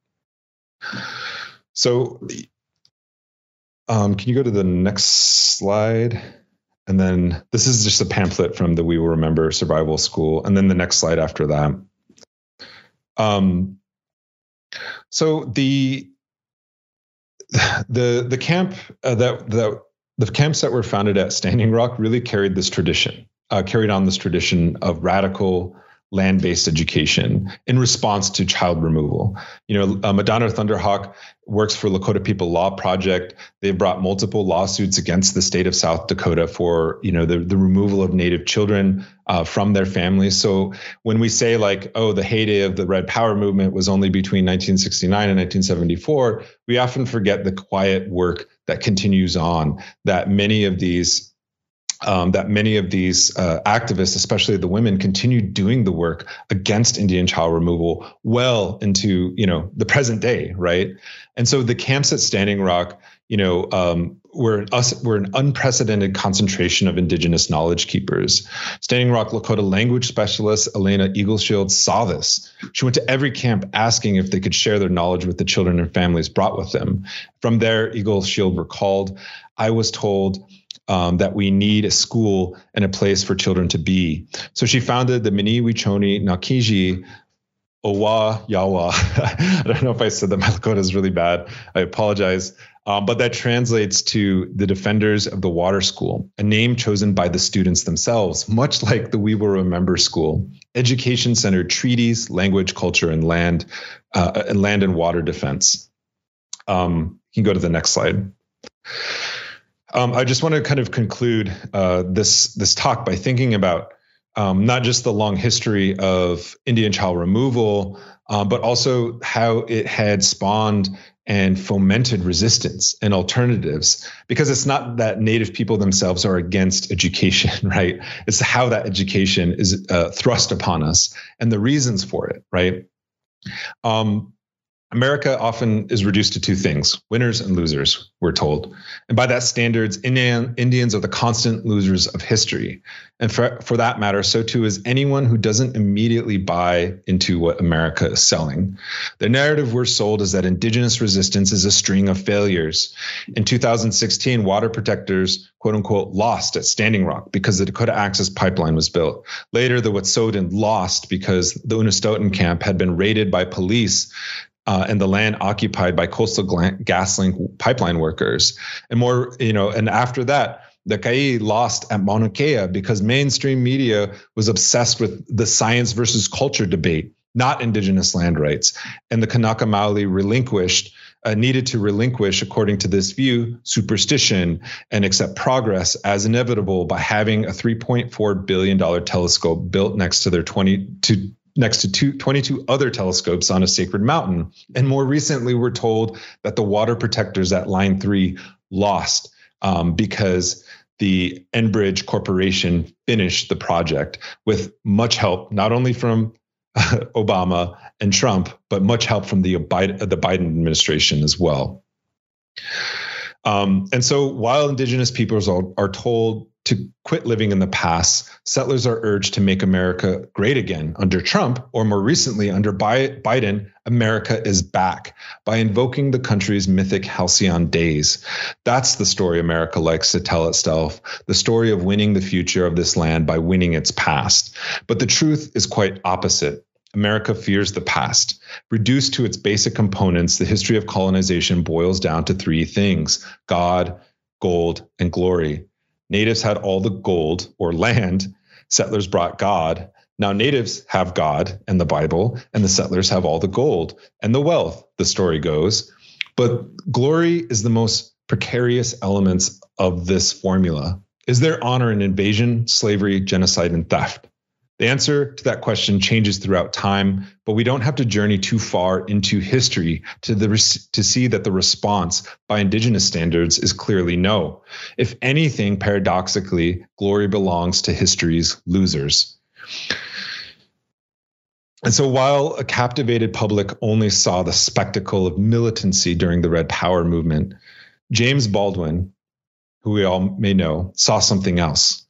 so, um, can you go to the next slide? And then this is just a pamphlet from the We Will Remember Survival School. And then the next slide after that. Um, so the the the camp uh, that that the camps that were founded at Standing Rock really carried this tradition, uh, carried on this tradition of radical land based education in response to child removal. You know, uh, Madonna Thunderhawk works for Lakota People Law Project. They've brought multiple lawsuits against the state of South Dakota for, you know, the, the removal of Native children uh, from their families. So when we say, like, oh, the heyday of the Red Power movement was only between 1969 and 1974, we often forget the quiet work that continues on, that many of these um, that many of these uh, activists, especially the women, continued doing the work against Indian child removal well into you know the present day, right? And so the camps at Standing Rock, you know, um, were us were an unprecedented concentration of indigenous knowledge keepers. Standing Rock Lakota language specialist Elena Eagleshield saw this. She went to every camp asking if they could share their knowledge with the children and families brought with them. From there, Eagleshield recalled, "I was told." Um, that we need a school and a place for children to be. So she founded the Mini Wichoni Nakiji Owa Yawa. I don't know if I said that. My Lakota is really bad. I apologize. Um, but that translates to the Defenders of the Water School, a name chosen by the students themselves, much like the We Will Remember School. Education centered treaties, language, culture, and land, uh, and land and water defense. Um, you can go to the next slide. Um, I just want to kind of conclude uh, this this talk by thinking about um, not just the long history of Indian child removal, um, but also how it had spawned and fomented resistance and alternatives because it's not that native people themselves are against education right? It's how that education is uh, thrust upon us and the reasons for it right? Um, America often is reduced to two things winners and losers, we're told. And by that standards, Indian, Indians are the constant losers of history. And for, for that matter, so too is anyone who doesn't immediately buy into what America is selling. The narrative we're sold is that indigenous resistance is a string of failures. In 2016, water protectors, quote unquote, lost at Standing Rock because the Dakota Access Pipeline was built. Later, the Wet'suwet'en lost because the Unistoten camp had been raided by police uh, and the land occupied by Coastal GasLink pipeline workers. And more, you know, and after that, the Kia'i lost at Mauna Kea because mainstream media was obsessed with the science versus culture debate, not indigenous land rights. And the Kanaka Maoli relinquished, uh, needed to relinquish, according to this view, superstition and accept progress as inevitable by having a $3.4 billion telescope built next to their 20 to next to two, 22 other telescopes on a sacred mountain. And more recently, we're told that the water protectors at Line 3 lost um, because the Enbridge Corporation finished the project with much help, not only from Obama and Trump, but much help from the Biden, the Biden administration as well. Um, and so while indigenous peoples are, are told to quit living in the past, settlers are urged to make America great again under Trump, or more recently under Biden, America is back by invoking the country's mythic halcyon days. That's the story America likes to tell itself the story of winning the future of this land by winning its past. But the truth is quite opposite. America fears the past. Reduced to its basic components, the history of colonization boils down to three things God, gold, and glory. Natives had all the gold or land, settlers brought God. Now, natives have God and the Bible, and the settlers have all the gold and the wealth, the story goes. But glory is the most precarious elements of this formula. Is there honor in invasion, slavery, genocide, and theft? The answer to that question changes throughout time, but we don't have to journey too far into history to, the, to see that the response by indigenous standards is clearly no. If anything, paradoxically, glory belongs to history's losers. And so while a captivated public only saw the spectacle of militancy during the Red Power movement, James Baldwin, who we all may know, saw something else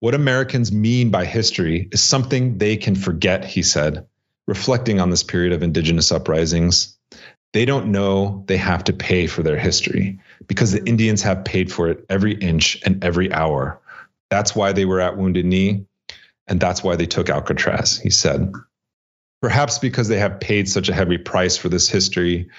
what Americans mean by history is something they can forget, he said, reflecting on this period of indigenous uprisings. They don't know they have to pay for their history because the Indians have paid for it every inch and every hour. That's why they were at Wounded Knee, and that's why they took Alcatraz, he said. Perhaps because they have paid such a heavy price for this history,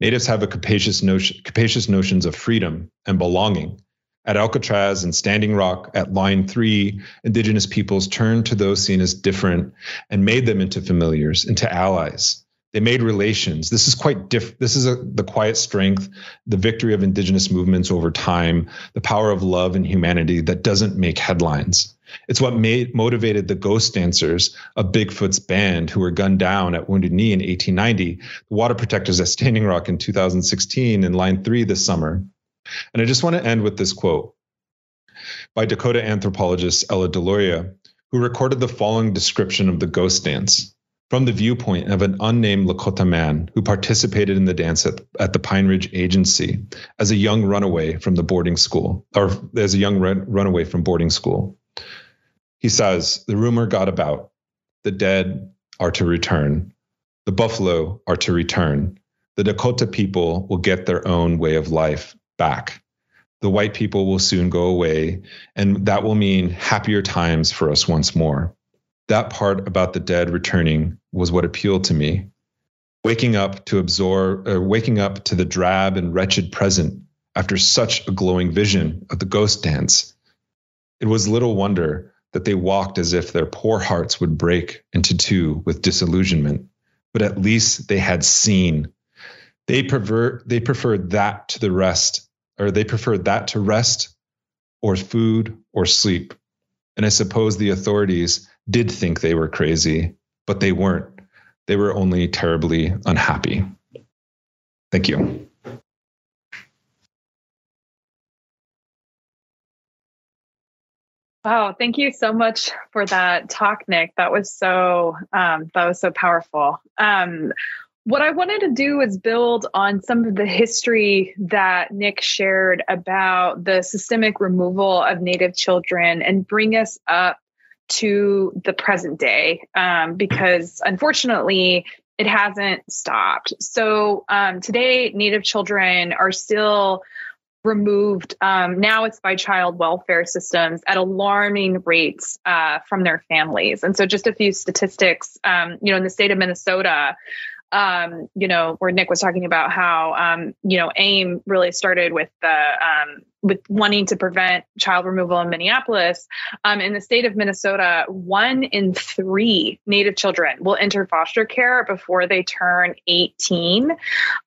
natives have a capacious, notion, capacious notions of freedom and belonging at Alcatraz and Standing Rock at Line 3, indigenous peoples turned to those seen as different and made them into familiars, into allies. They made relations. This is quite diff- this is a, the quiet strength, the victory of indigenous movements over time, the power of love and humanity that doesn't make headlines. It's what made motivated the ghost dancers of Bigfoot's band who were gunned down at Wounded Knee in 1890, the water protectors at Standing Rock in 2016, and Line 3 this summer. And I just want to end with this quote by Dakota anthropologist Ella Deloria, who recorded the following description of the ghost dance from the viewpoint of an unnamed Lakota man who participated in the dance at, at the Pine Ridge Agency as a young runaway from the boarding school, or as a young run, runaway from boarding school. He says, The rumor got about. The dead are to return. The buffalo are to return. The Dakota people will get their own way of life back. The white people will soon go away, and that will mean happier times for us once more. That part about the dead returning was what appealed to me. Waking up to absorb, waking up to the drab and wretched present after such a glowing vision of the ghost dance. It was little wonder that they walked as if their poor hearts would break into two with disillusionment, but at least they had seen. They prefer they preferred that to the rest or they preferred that to rest or food or sleep. And I suppose the authorities did think they were crazy, but they weren't. They were only terribly unhappy. Thank you. Wow, thank you so much for that talk, Nick. That was so um, that was so powerful. Um, what I wanted to do is build on some of the history that Nick shared about the systemic removal of Native children and bring us up to the present day, um, because unfortunately, it hasn't stopped. So um, today, Native children are still removed. Um, now it's by child welfare systems at alarming rates uh, from their families. And so, just a few statistics. Um, you know, in the state of Minnesota, um, you know, where Nick was talking about how, um, you know, AIM really started with the um, with wanting to prevent child removal in Minneapolis, um, in the state of Minnesota, one in three Native children will enter foster care before they turn 18.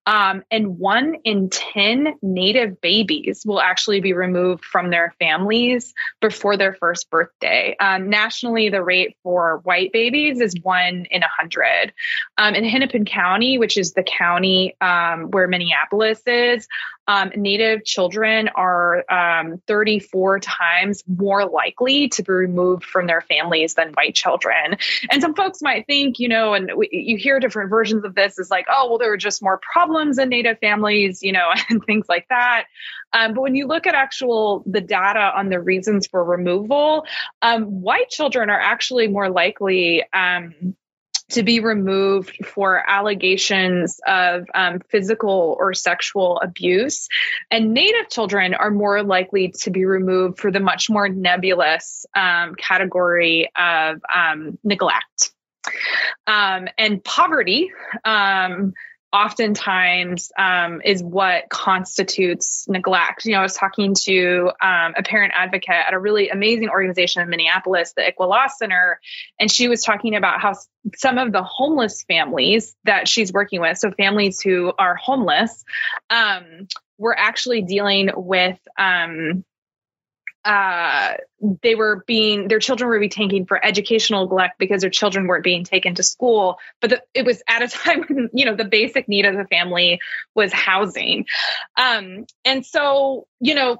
Um, and one in 10 Native babies will actually be removed from their families before their first birthday. Um, nationally, the rate for white babies is one in 100. Um, in Hennepin County, which is the county um, where Minneapolis is, um, Native children are um, 34 times more likely to be removed from their families than white children. And some folks might think, you know, and we, you hear different versions of this is like, oh, well, there are just more problems in Native families, you know, and things like that. Um, but when you look at actual the data on the reasons for removal, um, white children are actually more likely um, to be removed for allegations of um, physical or sexual abuse. And Native children are more likely to be removed for the much more nebulous um, category of um, neglect. Um, and poverty um, oftentimes um, is what constitutes neglect. You know, I was talking to um, a parent advocate at a really amazing organization in Minneapolis, the ICWA Center, and she was talking about how some of the homeless families that she's working with, so families who are homeless, um, were actually dealing with um, uh, they were being their children were being taken for educational neglect because their children weren't being taken to school but the, it was at a time when you know the basic need of the family was housing um, and so you know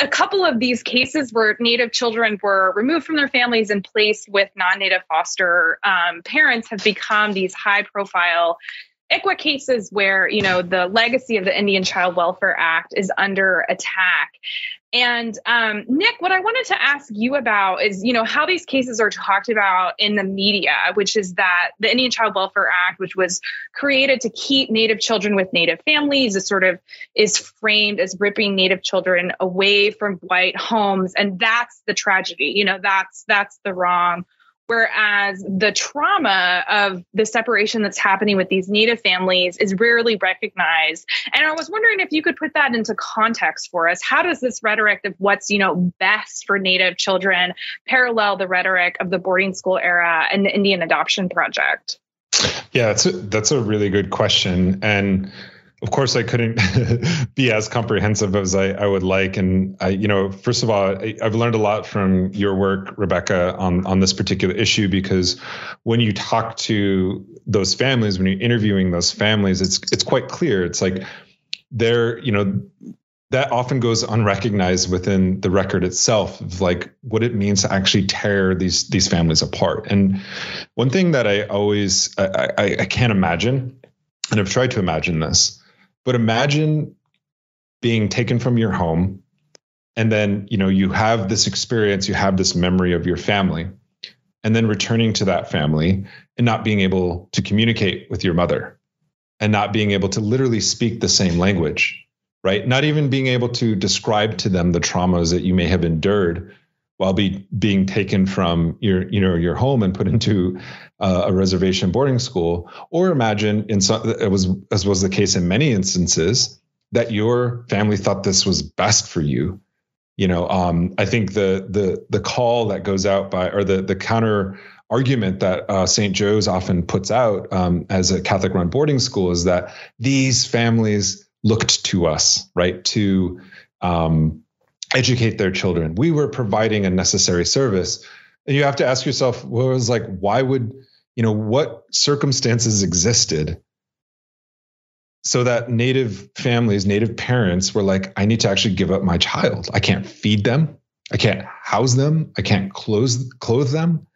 a couple of these cases where native children were removed from their families and placed with non-native foster um, parents have become these high profile ICWA cases where you know the legacy of the Indian Child Welfare Act is under attack. And um, Nick, what I wanted to ask you about is, you know, how these cases are talked about in the media, which is that the Indian Child Welfare Act, which was created to keep Native children with Native families, is sort of is framed as ripping Native children away from white homes, and that's the tragedy. You know, that's that's the wrong Whereas the trauma of the separation that's happening with these Native families is rarely recognized. And I was wondering if you could put that into context for us. How does this rhetoric of what's, you know, best for Native children parallel the rhetoric of the boarding school era and the Indian Adoption Project? Yeah, that's a, that's a really good question. And of course I couldn't be as comprehensive as I, I, would like. And I, you know, first of all, I, have learned a lot from your work, Rebecca, on, on this particular issue, because when you talk to those families, when you're interviewing those families, it's, it's quite clear. It's like they're, you know, that often goes unrecognized within the record itself of like what it means to actually tear these, these families apart. And one thing that I always, I, I, I can't imagine, and I've tried to imagine this, but imagine being taken from your home and then, you know, you have this experience, you have this memory of your family and then returning to that family and not being able to communicate with your mother and not being able to literally speak the same language, right? Not even being able to describe to them the traumas that you may have endured while be being taken from your you know your home and put into uh, a reservation boarding school or imagine in some it was as was the case in many instances that your family thought this was best for you. You know um, i think the the the call that goes out by or the the counter argument that uh, st joe's often puts out um, as a catholic run boarding school is that these families looked to us right to um, educate their children. We were providing a necessary service. And you have to ask yourself, well, was like, why would, you know, what circumstances existed so that native families, native parents were like, I need to actually give up my child. I can't feed them. I can't house them. I can't clothe clothe them.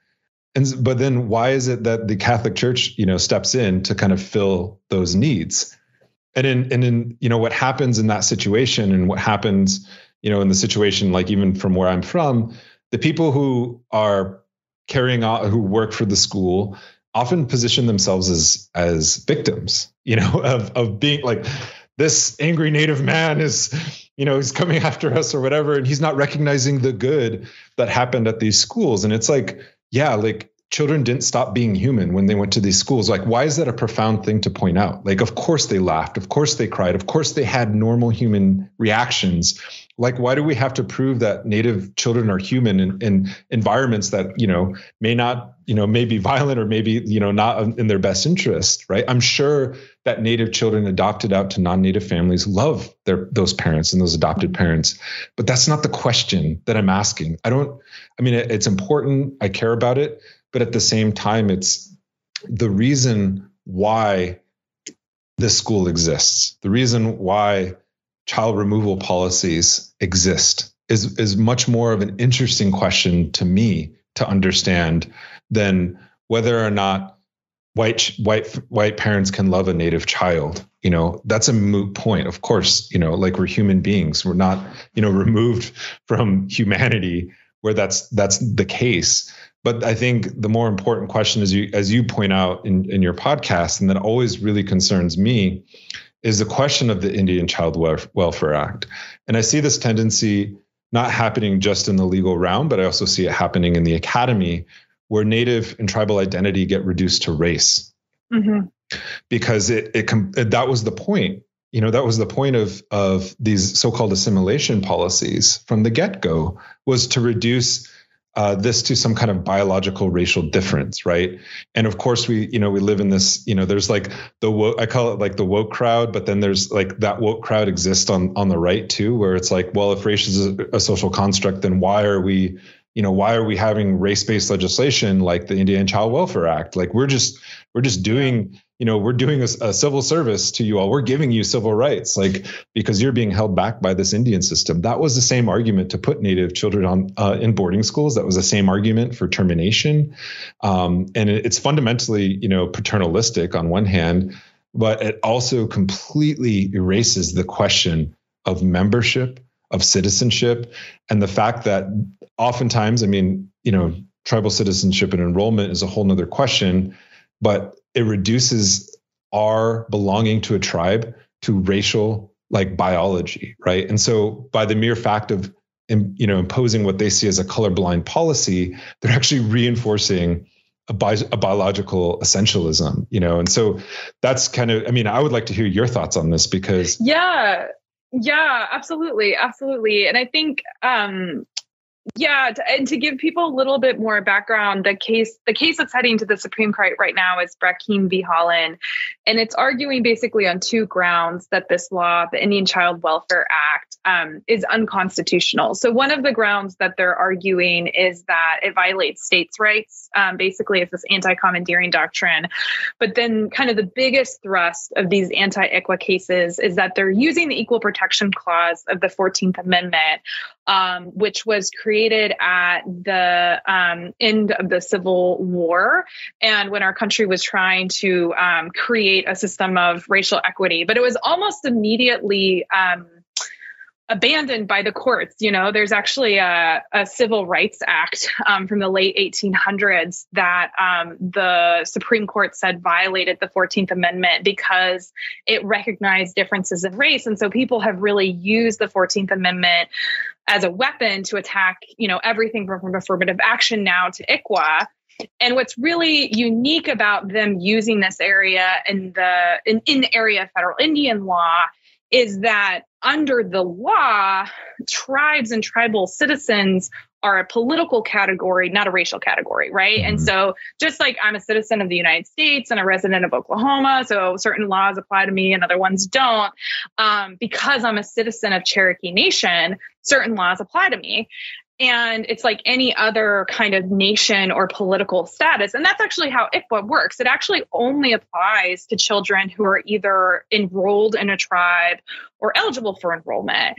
And but then why is it that the Catholic Church, you know, steps in to kind of fill those needs? And in and in you know what happens in that situation and what happens, you know, in the situation like even from where I'm from, the people who are carrying out who work for the school often position themselves as as victims, you know, of of being like this angry native man is you know he's coming after us or whatever and he's not recognizing the good that happened at these schools. And it's like yeah like children didn't stop being human when they went to these schools. Like why is that a profound thing to point out? Like of course they laughed of course they cried of course they had normal human reactions like why do we have to prove that native children are human in, in environments that you know may not you know may be violent or maybe you know not in their best interest right? I'm sure that native children adopted out to non-native families love their those parents and those adopted parents but that's not the question that i'm asking. I don't i mean it's important. I care about it but at the same time it's the reason why this school exists the reason why child removal policies exist is is much more of an interesting question to me to understand than whether or not white white white parents can love a native child you know? That's a moot point of course you know like we're human beings we're not you know removed from humanity where that's that's the case. But i think the more important question is you as you point out in, in your podcast and that always really concerns me is the question of the Indian Child Welfare Act. And I see this tendency not happening just in the legal realm, but I also see it happening in the academy where native and tribal identity get reduced to race. Mm-hmm. Because it, it that was the point. You know, that was the point of of these so-called assimilation policies from the get-go was to reduce uh, this to some kind of biological racial difference, right? And of course, we you know we live in this you know there's like the woke, I call it like the woke crowd, but then there's like that woke crowd exists on on the right too, where it's like, well, if race is a, a social construct, then why are we you know why are we having race-based legislation like the Indian Child Welfare Act? Like we're just we're just doing you know we're doing a, a, civil service to you all. We're giving you civil rights like because you're being held back by this indian system. That was the same argument to put native children on uh, in boarding schools. That was the same argument for termination. Um, and it, it's fundamentally you know paternalistic on one hand but it also completely erases the question of membership of citizenship and the fact that oftentimes i mean you know tribal citizenship and enrollment is a whole nother question but it reduces our belonging to a tribe to racial like biology, right? And so by the mere fact of you know imposing what they see as a colorblind policy, they're actually reinforcing a, bi- a biological essentialism, you know. And so that's kind of I mean, I would like to hear your thoughts on this because Yeah. Yeah, absolutely. Absolutely. And I think um yeah, and to give people a little bit more background, the case the case that's heading to the Supreme Court right now is Brackeen v. Haaland, and it's arguing basically on two grounds that this law, the Indian Child Welfare Act, um, is unconstitutional. So one of the grounds that they're arguing is that it violates states' rights. Um, basically, it's this anti-commandeering doctrine. But then, kind of the biggest thrust of these anti-ICWA cases is that they're using the Equal Protection Clause of the Fourteenth Amendment um, which was created at the um, end of the Civil War and when our country was trying to um, create a system of racial equity. But it was almost immediately um, abandoned by the courts. You know, there's actually a, a Civil Rights Act um, from the late 1800s that um, the Supreme Court said violated the 14th Amendment because it recognized differences in race. And so people have really used the 14th Amendment as a weapon to attack, you know, everything from, from affirmative action now to ICWA. And what's really unique about them using this area in the in, in the area of federal Indian law is that under the law, tribes and tribal citizens are a political category, not a racial category, right? Mm-hmm. And so, just like I'm a citizen of the United States and a resident of Oklahoma, so certain laws apply to me and other ones don't. Um, because I'm a citizen of Cherokee Nation, certain laws apply to me and it's like any other kind of nation or political status. And that's actually how ICWA works. It actually only applies to children who are either enrolled in a tribe or eligible for enrollment.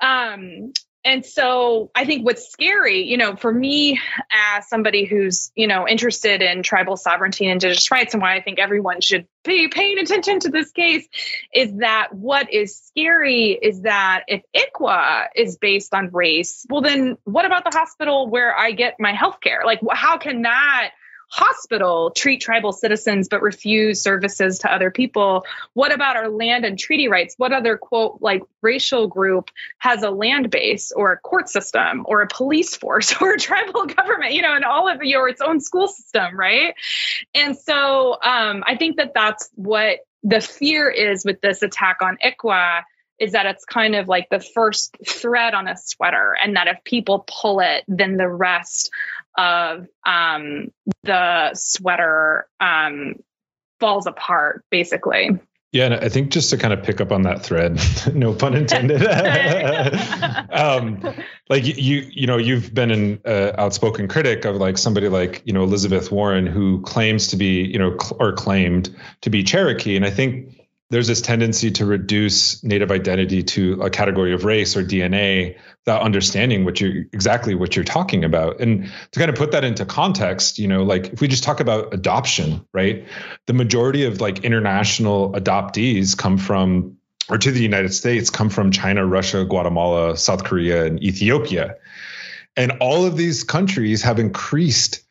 Um, and so I think what's scary, you know, for me as somebody who's, you know, interested in tribal sovereignty and indigenous rights and why I think everyone should be paying attention to this case is that what is scary is that if ICWA is based on race, well then what about the hospital where I get my health care? Like how can that hospital treat tribal citizens but refuse services to other people? What about our land and treaty rights? What other quote like racial group has a land base or a court system or a police force or a tribal government, you know, and all of your its own school system, right? And so um, I think that that's what the fear is with this attack on ICWA is that it's kind of like the first thread on a sweater, and that if people pull it, then the rest of um, the sweater um, falls apart, basically. Yeah, and I think just to kind of pick up on that thread, no pun intended. um, like you, you know, you've been an uh, outspoken critic of like somebody like you know Elizabeth Warren, who claims to be you know cl- or claimed to be Cherokee, and I think there's this tendency to reduce native identity to a category of race or DNA without understanding what you exactly what you're talking about. And to kind of put that into context, you know, like if we just talk about adoption, right? The majority of like international adoptees come from or to the United States come from China, Russia, Guatemala, South Korea, and Ethiopia. And all of these countries have increased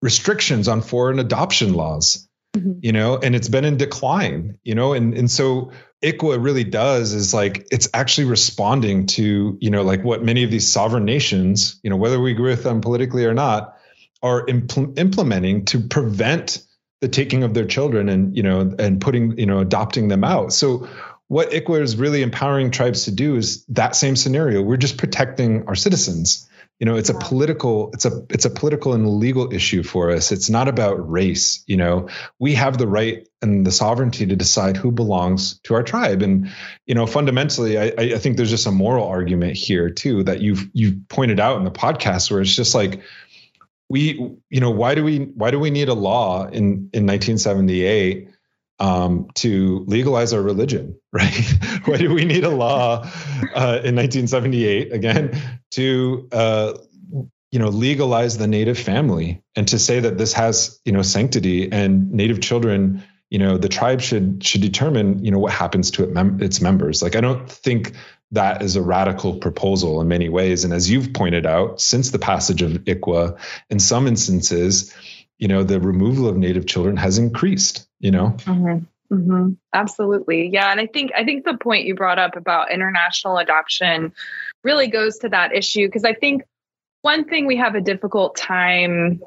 restrictions on foreign adoption laws mm-hmm. you know, and it's been in decline, you know, and and so ICWA really does is like it's actually responding to you know like what many of these sovereign nations, you know, whether we agree with them politically or not, are impl- implementing to prevent the taking of their children and you know and putting you know adopting them out. So what ICWA is really empowering tribes to do is that same scenario. We're just protecting our citizens you know it's a political it's a it's a political and legal issue for us. It's not about race you know. We have the right and the sovereignty to decide who belongs to our tribe. And you know fundamentally i i think there's just a moral argument here too that you've you've pointed out in the podcast where it's just like we you know why do we why do we need a law in in 1978 um, to legalize our religion, right? Why do we need a law uh, in 1978 again to uh, you know legalize the native family and to say that this has you know sanctity and native children you know the tribe should should determine you know what happens to it mem- its members like i don't think that is a radical proposal in many ways and as you've pointed out since the passage of ICWA in some instances you know the removal of native children has increased you know mm-hmm. Mm-hmm. absolutely yeah and i think i think the point you brought up about international adoption really goes to that issue because i think one thing we have a difficult time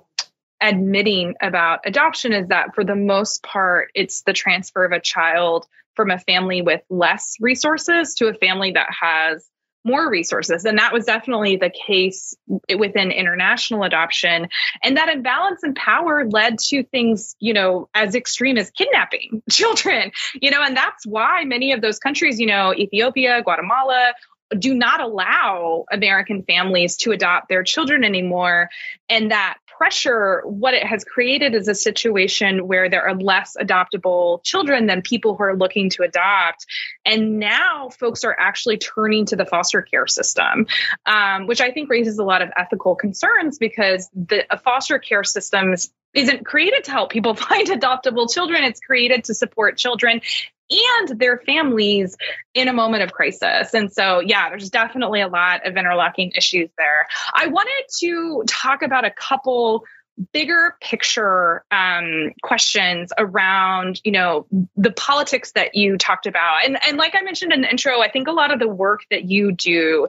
admitting about adoption is that for the most part it's the transfer of a child from a family with less resources to a family that has more resources. And that was definitely the case within international adoption. And that imbalance in power led to things, you know, as extreme as kidnapping children, you know, and that's why many of those countries, you know, Ethiopia, Guatemala, do not allow American families to adopt their children anymore. And that pressure, what it has created is a situation where there are less adoptable children than people who are looking to adopt. And now folks are actually turning to the foster care system, um, which I think raises a lot of ethical concerns because the foster care systems isn't created to help people find adoptable children. It's created to support children and their families in a moment of crisis. And so, yeah, there's definitely a lot of interlocking issues there. I wanted to talk about a couple bigger picture um, questions around, you know, the politics that you talked about. And, and like I mentioned in the intro, I think a lot of the work that you do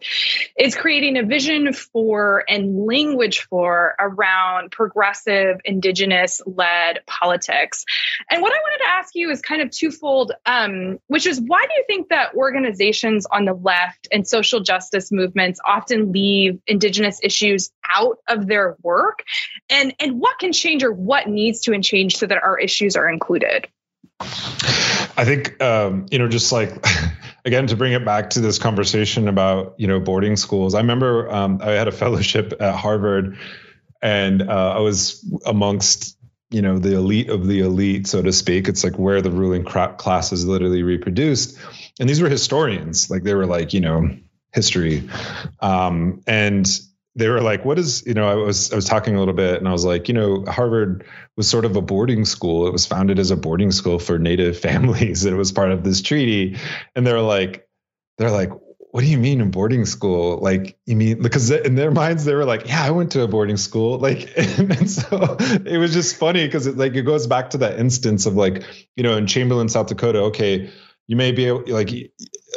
is creating a vision for and language for around progressive, indigenous led politics. And what I wanted to ask you is kind of twofold, um, which is why do you think that organizations on the left and social justice movements often leave indigenous issues out of their work? And and what can change or what needs to change so that our issues are included? I think um, you know, just like again to bring it back to this conversation about you know boarding schools. I remember um, I had a fellowship at Harvard, and uh, I was amongst you know the elite of the elite, so to speak. It's like where the ruling class is literally reproduced, and these were historians. Like they were like you know history, um, and they were like, "What is you know?" I was I was talking a little bit, and I was like, you know, Harvard was sort of a boarding school. It was founded as a boarding school for Native families. It was part of this treaty, and they're like, they're like, what do you mean a boarding school? Like, you mean because in their minds they were like, yeah, I went to a boarding school. Like, and, and so it was just funny because it like it goes back to that instance of like, you know, in Chamberlain, South Dakota. Okay, you may be able, like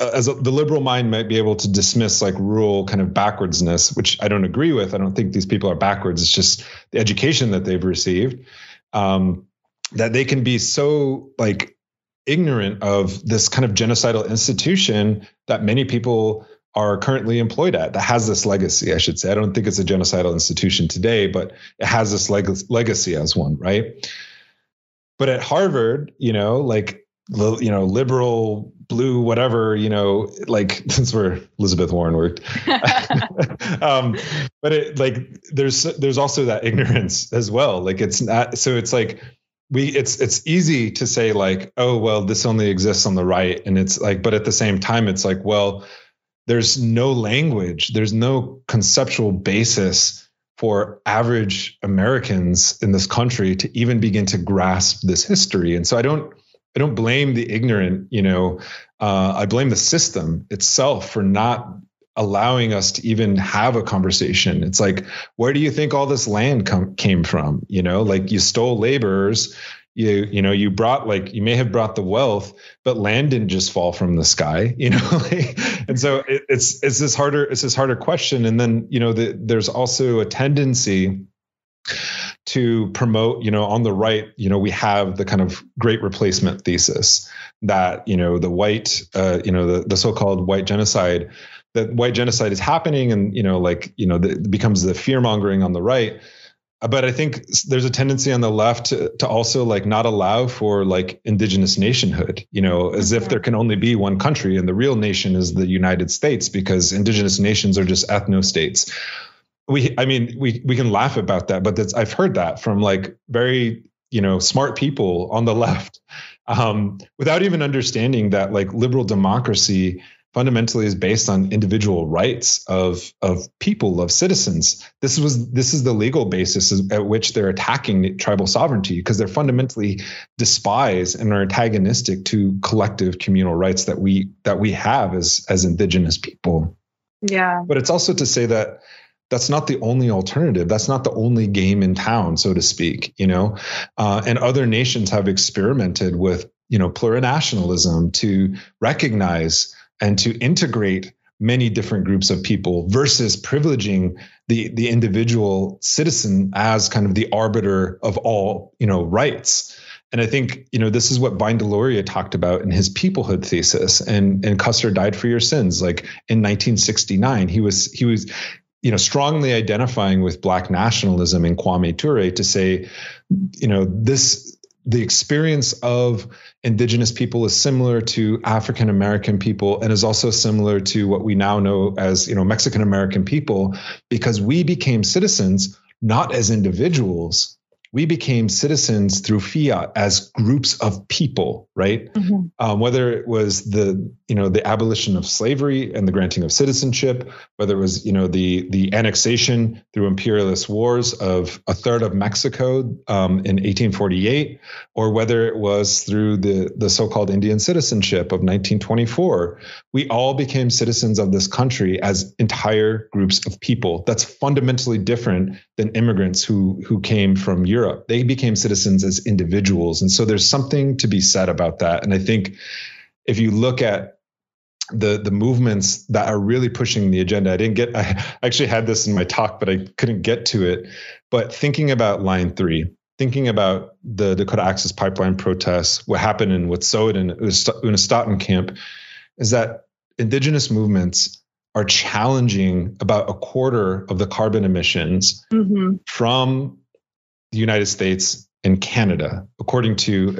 as a, the liberal mind might be able to dismiss like rural kind of backwardsness which i don't agree with. I don't think these people are backwards. It's just the education that they've received um, that they can be so like ignorant of this kind of genocidal institution that many people are currently employed at that has this legacy i should say. I don't think it's a genocidal institution today but it has this leg- legacy as one right? But at harvard you know like you know, liberal, blue, whatever, you know, like that's where Elizabeth Warren worked. um, but it like there's there's also that ignorance as well. Like it's not so it's like we it's it's easy to say like, oh well, this only exists on the right. And it's like, but at the same time, it's like, well, there's no language, there's no conceptual basis for average Americans in this country to even begin to grasp this history. And so I don't I don't blame the ignorant, you know, uh, I blame the system itself for not allowing us to even have a conversation. It's like, where do you think all this land com- came from? You know, like you stole laborers, you you know, you brought like you may have brought the wealth, but land didn't just fall from the sky, you know. and so it, it's it's this harder it's this harder question. And then you know, the, there's also a tendency to promote, you know, on the right, you know, we have the kind of great replacement thesis that, you know, the white, uh, you know, the, the so-called white genocide, that white genocide is happening and, you know, like, you know, the, it becomes the fear mongering on the right. But I think there's a tendency on the left to, to also like not allow for like indigenous nationhood, you know, as if there can only be one country and the real nation is the United States because indigenous nations are just ethno states we i mean we we can laugh about that but that's i've heard that from like very you know smart people on the left um, without even understanding that like liberal democracy fundamentally is based on individual rights of of people of citizens. This was this is the legal basis at which they're attacking tribal sovereignty because they're fundamentally despise and are antagonistic to collective communal rights that we that we have as as indigenous people. Yeah. But it's also to say that that's not the only alternative. That's not the only game in town, so to speak. You know, uh, and other nations have experimented with you know plurinationalism to recognize and to integrate many different groups of people versus privileging the the individual citizen as kind of the arbiter of all you know rights. And I think you know this is what Vine Deloria talked about in his peoplehood thesis, and and Custer died for your sins. Like in 1969, he was he was you know, strongly identifying with black nationalism in Kwame Ture to say, you know, this the experience of indigenous people is similar to African American people and is also similar to what we now know as, you know, Mexican American people because we became citizens not as individuals we became citizens through fiat as groups of people, right? Mm-hmm. Um, whether it was the you know the abolition of slavery and the granting of citizenship, whether it was you know the the annexation through imperialist wars of a third of Mexico um, in 1848, or whether it was through the the so-called Indian citizenship of 1924, we all became citizens of this country as entire groups of people. That's fundamentally different than immigrants who who came from Europe Europe. They became citizens as individuals. And so there's something to be said about that. And I think if you look at the the movements that are really pushing the agenda. I didn't get I actually had this in my talk, but I couldn't get to it. But thinking about line three, thinking about the Dakota Access Pipeline protests, what happened in Wet'suwet'en in Unist'ot'en camp, is that indigenous movements are challenging about a quarter of the carbon emissions mm-hmm. from the United States and Canada, according to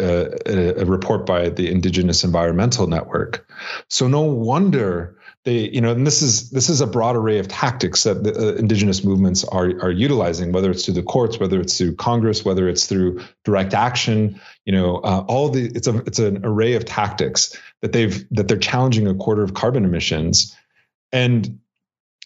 a, a, report by the Indigenous Environmental Network. So no wonder they, you know, and this is this is a broad array of tactics that the uh, Indigenous movements are are utilizing, whether it's through the courts, whether it's through Congress, whether it's through direct action. You know, uh, all the it's a it's an array of tactics that they've that they're challenging a quarter of carbon emissions, and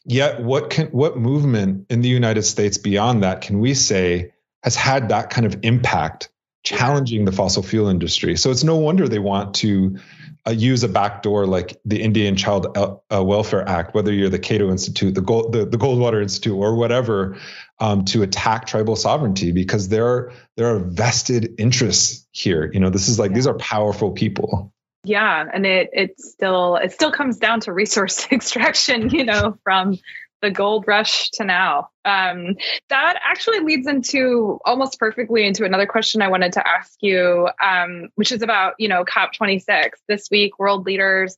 yet what can what movement in the United States beyond that can we say? Has had that kind of impact challenging the fossil fuel industry. So it's no wonder they want to uh, use a backdoor like the Indian Child uh, uh, Welfare Act, whether you're the Cato Institute, the, Gold, the, the Goldwater Institute, or whatever, um, to attack tribal sovereignty because there are there are vested interests here. You know, this is like yeah. these are powerful people. Yeah, and it it still it still comes down to resource extraction. You know, from the gold rush to now. Um, that actually leads into almost perfectly into another question I wanted to ask you, um, which is about you know COP26 this week. World leaders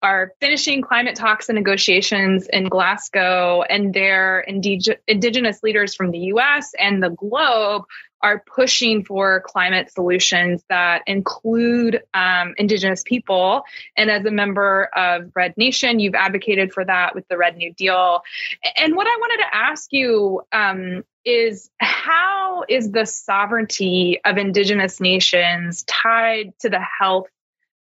are finishing climate talks and negotiations in Glasgow, and their indig- indigenous leaders from the U.S. and the globe are pushing for climate solutions that include um, Indigenous people. And as a member of Red Nation, you've advocated for that with the Red New Deal. And what I wanted to ask you um, is how is the sovereignty of Indigenous nations tied to the health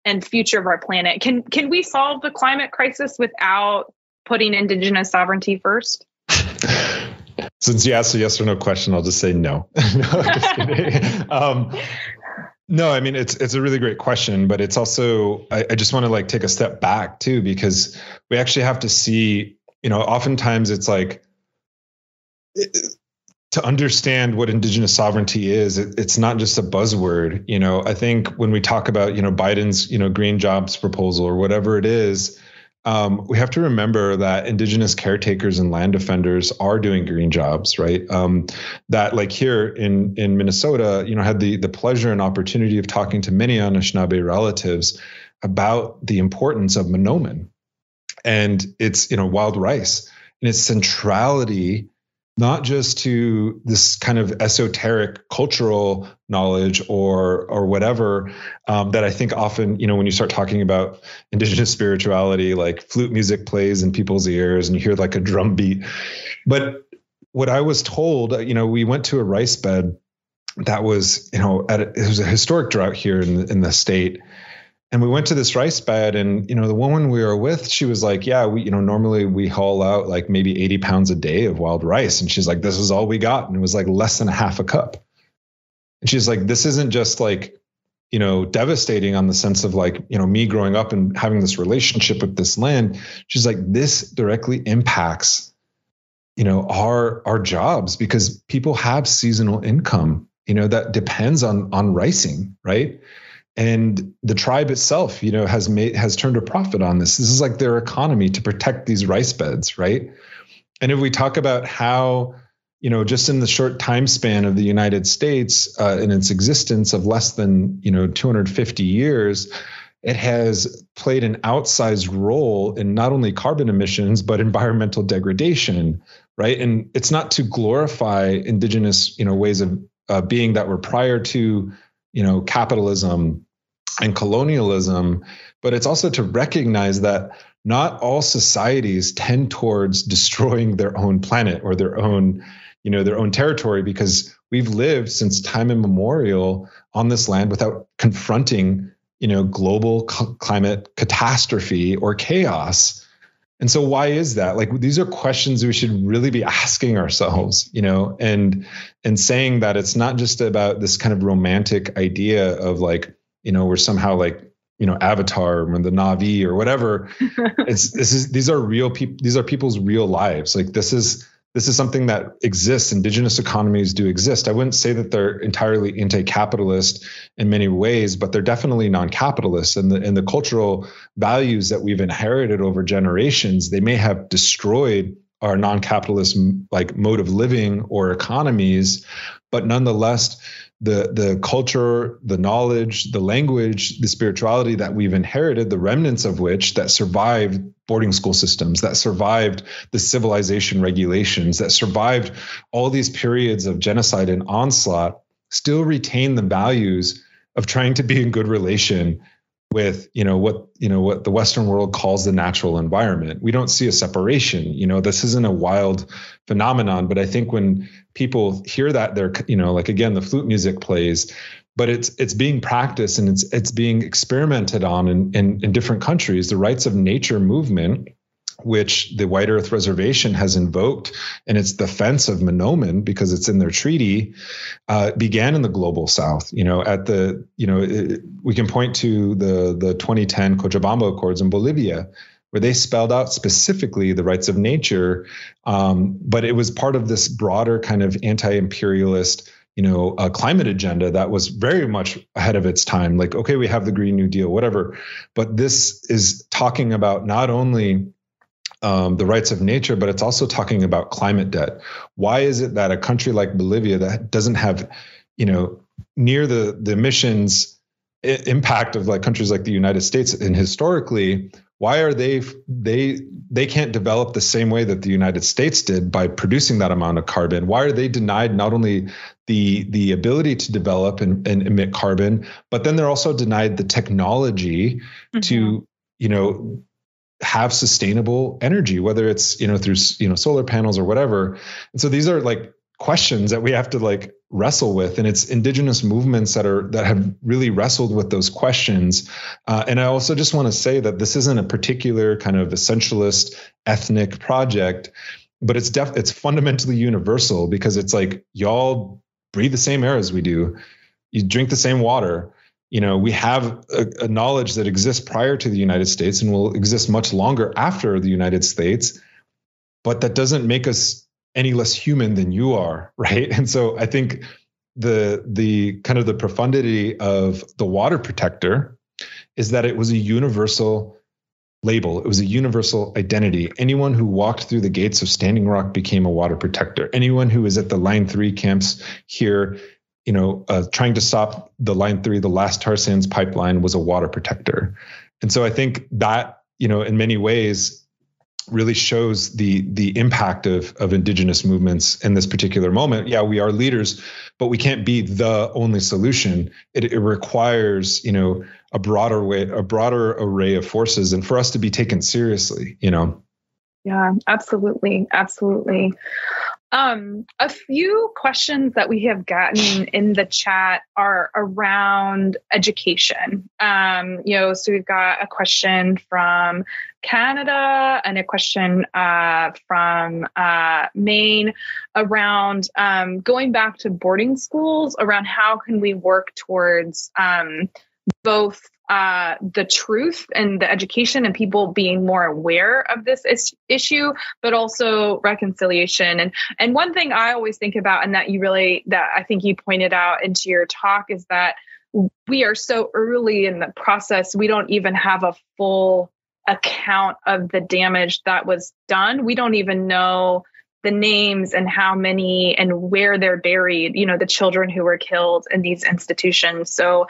and future of our planet? Can can we solve the climate crisis without putting Indigenous sovereignty first? Since you asked a yes or no question, I'll just say no. no, um, no, I mean it's it's a really great question, but it's also I, I just want to like take a step back too because we actually have to see. You know, oftentimes it's like. It, to understand what indigenous sovereignty is it, it's not just a buzzword you know i think when we talk about you know biden's you know green jobs proposal or whatever it is um, we have to remember that indigenous caretakers and land defenders are doing green jobs, right? Um, that like here in in Minnesota, you know, had the the pleasure and opportunity of talking to many Anishinaabe relatives about the importance of Manoomin and its you know wild rice and its centrality not just to this kind of esoteric cultural knowledge or or whatever um, that I think often you know when you start talking about indigenous spirituality like flute music plays in people's ears and you hear like a drum beat. But what I was told you know we went to a rice bed that was you know at a, it was a historic drought here in the, in the state and we went to this rice bed and you know the woman we were with she was like yeah we you know normally we haul out like maybe 80 pounds a day of wild rice. And she's like this is all we got. And it was like less than a half a cup. And she's like this isn't just like you know devastating on the sense of like you know me growing up and having this relationship with this land. She's like this directly impacts you know our our jobs because people have seasonal income you know that depends on on ricing right and the tribe itself you know has made has turned a profit on this. This is like their economy to protect these rice beds right? And if we talk about how you know just in the short time span of the united states uh, in its existence of less than you know 250 years it has played an outsized role in not only carbon emissions but environmental degradation right? And it's not to glorify indigenous you know ways of uh, being that were prior to you know capitalism and colonialism, but it's also to recognize that not all societies tend towards destroying their own planet or their own, you know, their own territory because we've lived since time immemorial on this land without confronting, you know, global c- climate catastrophe or chaos. And so why is that? Like these are questions we should really be asking ourselves, you know, and and saying that it's not just about this kind of romantic idea of like, you know, we're somehow like you know avatar or the Na'vi or whatever it's this is these are real people these are people's real lives like this is this is something that exists. Indigenous economies do exist. I wouldn't say that they're entirely anti-capitalist in many ways, but they're definitely non-capitalist. And the and the cultural values that we've inherited over generations, they may have destroyed our non-capitalist like mode of living or economies, but nonetheless, the the culture, the knowledge, the language, the spirituality that we've inherited, the remnants of which that survived boarding school systems, that survived the civilization regulations, that survived all these periods of genocide and onslaught, still retain the values of trying to be in good relation with you know what you know what the western world calls the natural environment. We don't see a separation you know this isn't a wild phenomenon but i think when people hear that they're you know like again the flute music plays but it's it's being practiced and it's it's being experimented on in, in, in different countries. The rights of nature movement which the White Earth Reservation has invoked in its defense of Manoomin because it's in their treaty, uh, began in the global South. You know, at the you know it, we can point to the the 2010 Cochabamba Accords in Bolivia. Where they spelled out specifically the rights of nature, um, but it was part of this broader kind of anti-imperialist you know a climate agenda that was very much ahead of its time like okay we have the green new deal whatever but this is talking about not only um, the rights of nature, but it's also talking about climate debt. Why is it that a country like Bolivia that doesn't have, you know, near the the emissions impact of like countries like the United States and historically, why are they they they can't develop the same way that the United States did by producing that amount of carbon? Why are they denied not only the the ability to develop and, and emit carbon, but then they're also denied the technology mm-hmm. to you know have sustainable energy whether it's you know through you know solar panels or whatever. And so these are like questions that we have to like wrestle with. And it's indigenous movements that are that have really wrestled with those questions. Uh, and i also just want to say that this isn't a particular kind of essentialist ethnic project but it's def it's fundamentally universal because it's like y'all breathe the same air as we do. You drink the same water you know we have a, a, knowledge that exists prior to the united states and will exist much longer after the united states but that doesn't make us any less human than you are right? And so i think the the kind of the profundity of the water protector is that it was a universal label. It was a universal identity. Anyone who walked through the gates of standing rock became a water protector. Anyone who was at the line 3 camps here you know, uh, trying to stop the line three, the last tar sands pipeline was a water protector. And so I think that, you know, in many ways really shows the the impact of of indigenous movements in this particular moment. Yeah, we are leaders, but we can't be the only solution. It, it requires, you know, a broader way, a broader array of forces, and for us to be taken seriously, you know. Yeah, absolutely, absolutely. Um, a few questions that we have gotten in the chat are around education. Um, you know, so we've got a question from Canada and a question uh, from uh, Maine around um, going back to boarding schools, around how can we work towards um, both uh, the truth and the education and people being more aware of this is- issue, but also reconciliation. And and one thing I always think about, and that you really that I think you pointed out into your talk, is that we are so early in the process, we don't even have a full account of the damage that was done. We don't even know the names and how many and where they're buried, you know, the children who were killed in these institutions. So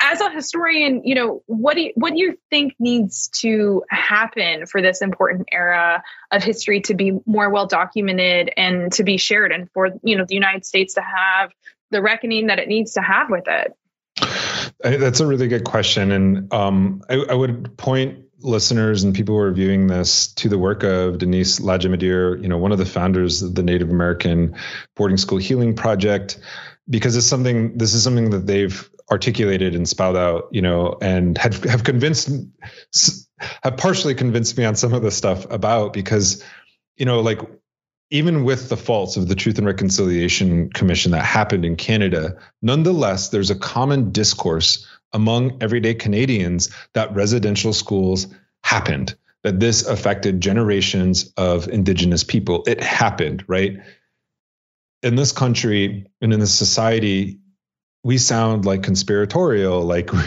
as a historian, you know, what do you, what do you think needs to happen for this important era of history to be more well documented and to be shared and for, you know, the United States to have the reckoning that it needs to have with it? That's a really good question. And um, I, I would point listeners and people who are viewing this to the work of Denise Lajimodiere, you know, one of the founders of the Native American Boarding School Healing Project, because it's something. This is something that they've articulated and spelled out, you know, and have have convinced, have partially convinced me on some of the stuff about because, you know, like even with the faults of the Truth and Reconciliation Commission that happened in Canada, nonetheless, there's a common discourse among everyday Canadians that residential schools happened, that this affected generations of Indigenous people. It happened, right? In this country and in this society, we sound like conspiratorial like we,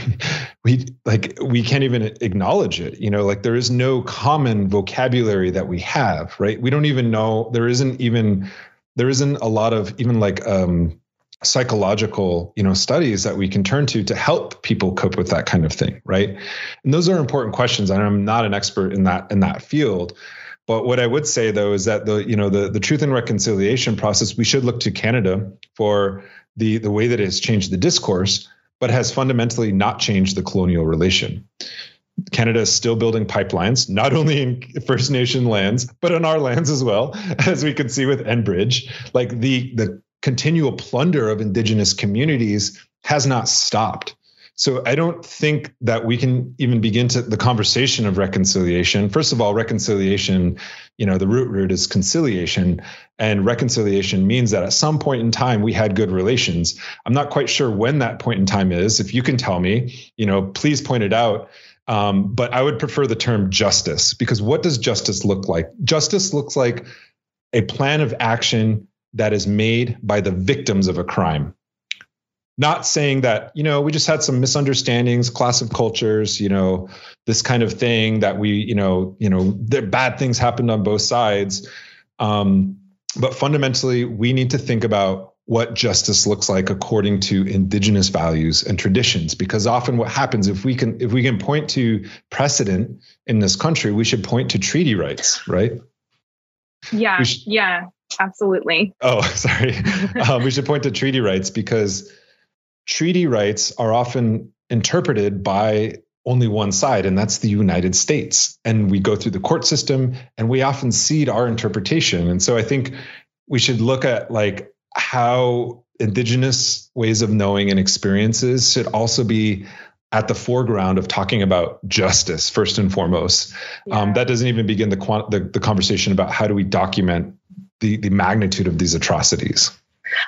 we like we can't even acknowledge it you know like there is no common vocabulary that we have right we don't even know there isn't even there isn't a lot of even like um psychological you know studies that we can turn to to help people cope with that kind of thing right? And those are important questions and i'm not an expert in that in that field. But what i would say though is that the you know the the truth and reconciliation process we should look to canada for the the way that it has changed the discourse but has fundamentally not changed the colonial relation. Canada is still building pipelines, not only in First Nation lands, but on our lands as well, as we can see with Enbridge. Like the the continual plunder of indigenous communities has not stopped. So I don't think that we can even begin to the conversation of reconciliation. First of all, reconciliation, you know, the root root is conciliation, and reconciliation means that at some point in time we had good relations. I'm not quite sure when that point in time is. If you can tell me, you know, please point it out. Um, but I would prefer the term justice because what does justice look like? Justice looks like a plan of action that is made by the victims of a crime. Not saying that you know we just had some misunderstandings class of cultures you know this kind of thing that we you know you know bad things happened on both sides. Um, but fundamentally we need to think about what justice looks like according to indigenous values and traditions because often what happens if we can if we can point to precedent in this country we should point to treaty rights right? Yeah yeah absolutely. Oh, sorry. um, we should point to treaty rights because treaty rights are often interpreted by only one side, and that's the United States. And we go through the court system and we often cede our interpretation. And so I think we should look at like how indigenous ways of knowing and experiences should also be at the foreground of talking about justice first and foremost. Um, yeah. Um, that doesn't even begin the, the, the conversation about how do we document the the magnitude of these atrocities.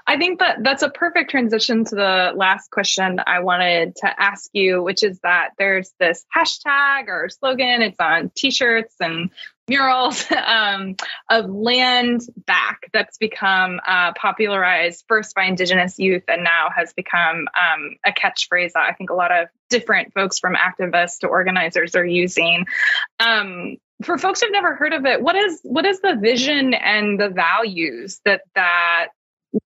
I think that that's a perfect transition to the last question I wanted to ask you, which is that there's this hashtag or slogan, it's on t shirts and murals um, of land back that's become uh, popularized first by Indigenous youth and now has become um, a catchphrase that I think a lot of different folks from activists to organizers are using. Um, for folks who've never heard of it, what is what is the vision and the values that that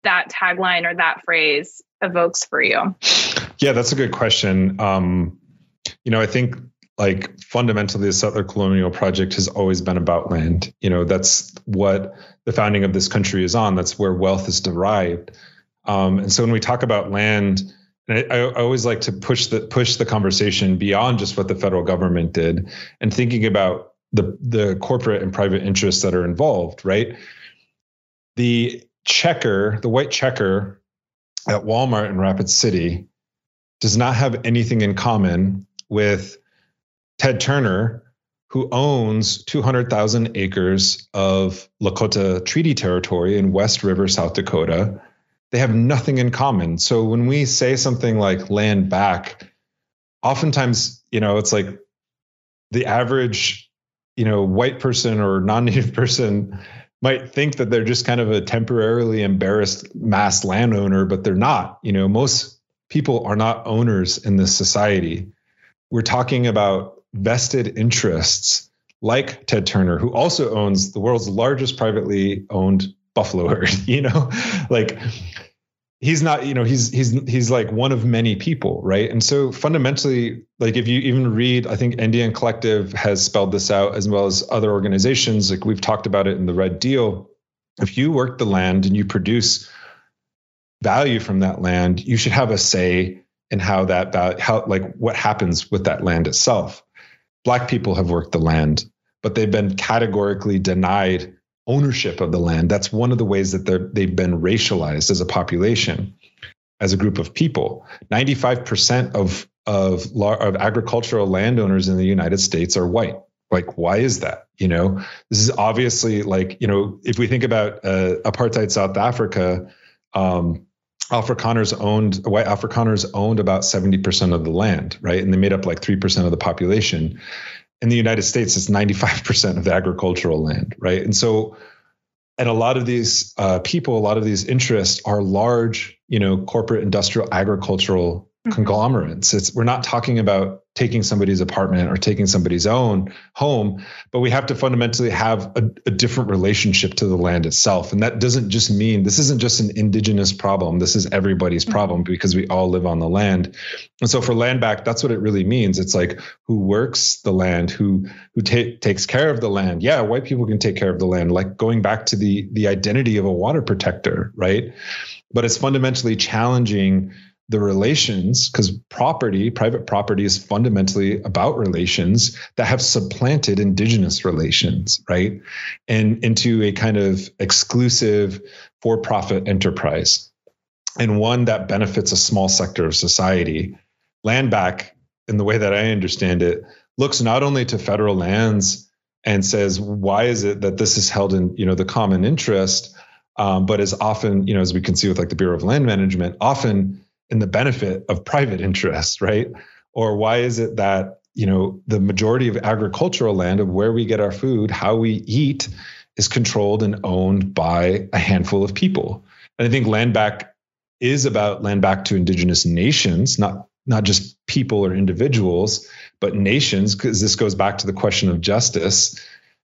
that tagline or that phrase evokes for you? Yeah, that's a good question. Um, you know, I think like fundamentally the settler colonial project has always been about land. You know, that's what the founding of this country is on. That's where wealth is derived. Um, and so when we talk about land, I, I, always like to push the push the conversation beyond just what the federal government did and thinking about the the corporate and private interests that are involved, right? The checker, the white checker at Walmart in Rapid City does not have anything in common with Ted Turner, who owns 200,000 acres of Lakota Treaty Territory in West River, South Dakota. They have nothing in common. So when we say something like land back, oftentimes, you know, it's like the average you know white person or non-native person might think that they're just kind of a temporarily embarrassed mass landowner but they're not. You know most people are not owners in this society. We're talking about vested interests like ted turner who also owns the world's largest privately owned buffalo herd you know? Like he's not you know he's he's he's like one of many people right? And so fundamentally like if you even read i think indian collective has spelled this out as well as other organizations. Like we've talked about it in the red deal. If you work the land and you produce value from that land you should have a say in how that how like what happens with that land itself. Black people have worked the land, but they've been categorically denied ownership of the land. That's one of the ways that they've been racialized as a population, as a group of people. 95% of, of, of agricultural landowners in the United States are white. Like, why is that? You know, this is obviously like, you know, if we think about uh, apartheid South Africa, um, Afrikaners owned white Afrikaners owned about 70% of the land, right? And they made up like 3% of the population. In the United States, it's 95% of the agricultural land, right? And so, and a lot of these uh, people, a lot of these interests are large, you know, corporate, industrial, agricultural mm-hmm. conglomerates. It's we're not talking about taking somebody's apartment or taking somebody's own home, but we have to fundamentally have a, a, different relationship to the land itself. And that doesn't just mean this isn't just an indigenous problem. This is everybody's mm-hmm. problem because we all live on the land. And so for land back, that's what it really means. It's like who works the land, who who ta- takes care of the land. Yeah, white people can take care of the land, like going back to the the identity of a water protector, right? But it's fundamentally challenging the relations because property private property is fundamentally about relations that have supplanted indigenous relations right? And into a kind of exclusive for-profit enterprise. And one that benefits a small sector of society. Land back in the way that i understand it looks not only to federal lands and says why is it that this is held in you know the common interest? Um, but is often you know as we can see with like the bureau of land management often in the benefit of private interests, right? Or why is it that, you know, the majority of agricultural land of where we get our food, how we eat, is controlled and owned by a handful of people. And I think land back is about land back to indigenous nations, not not just people or individuals, but nations, because this goes back to the question of justice.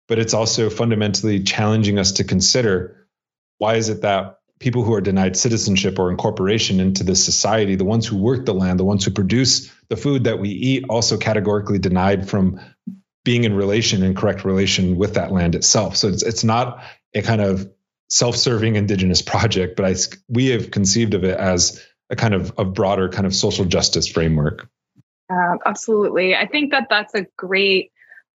But it's also fundamentally challenging us to consider why is it that people who are denied citizenship or incorporation into this society, the ones who work the land, the ones who produce the food that we eat, also categorically denied from being in relation in correct relation with that land itself. So it's it's not a kind of self-serving indigenous project, but I we have conceived of it as a kind of a broader kind of social justice framework. Uh, absolutely, I think that that's a great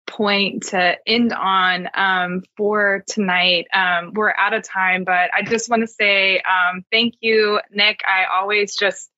point to end on um, for tonight. Um, we're out of time, but I just want to say um, thank you, Nick. I always just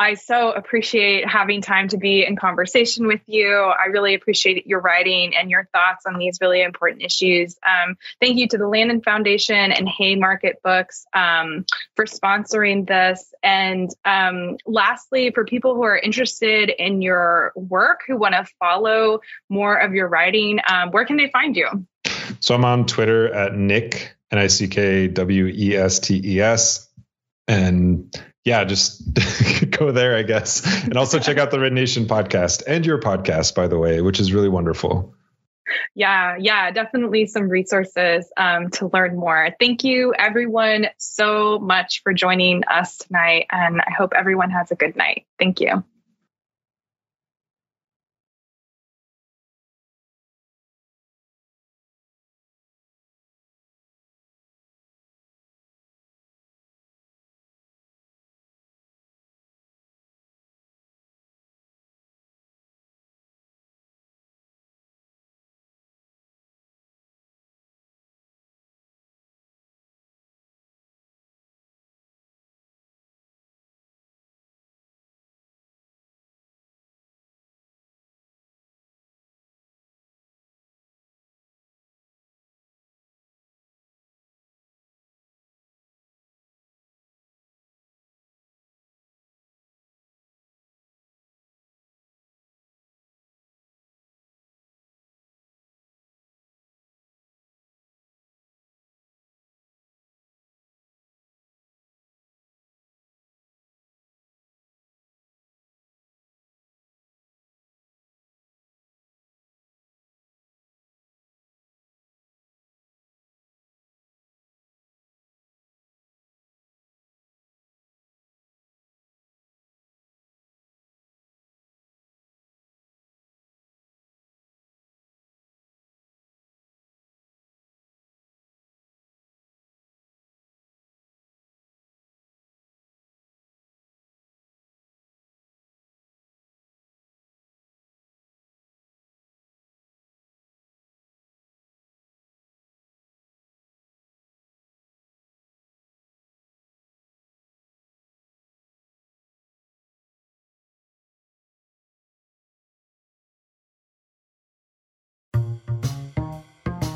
I so appreciate having time to be in conversation with you. I really appreciate your writing and your thoughts on these really important issues. Um, thank you to the Lannan Foundation and Haymarket Books um, for sponsoring this. And um, lastly, for people who are interested in your work, who want to follow more of your writing, um, where can they find you? So I'm on Twitter at Nick, N I C K W E S T E S. And yeah, just go there, I guess. And also check out the Red Nation podcast and your podcast, by the way, which is really wonderful. Yeah, yeah, definitely some resources um, to learn more. Thank you, everyone, so much for joining us tonight. And I hope everyone has a good night. Thank you.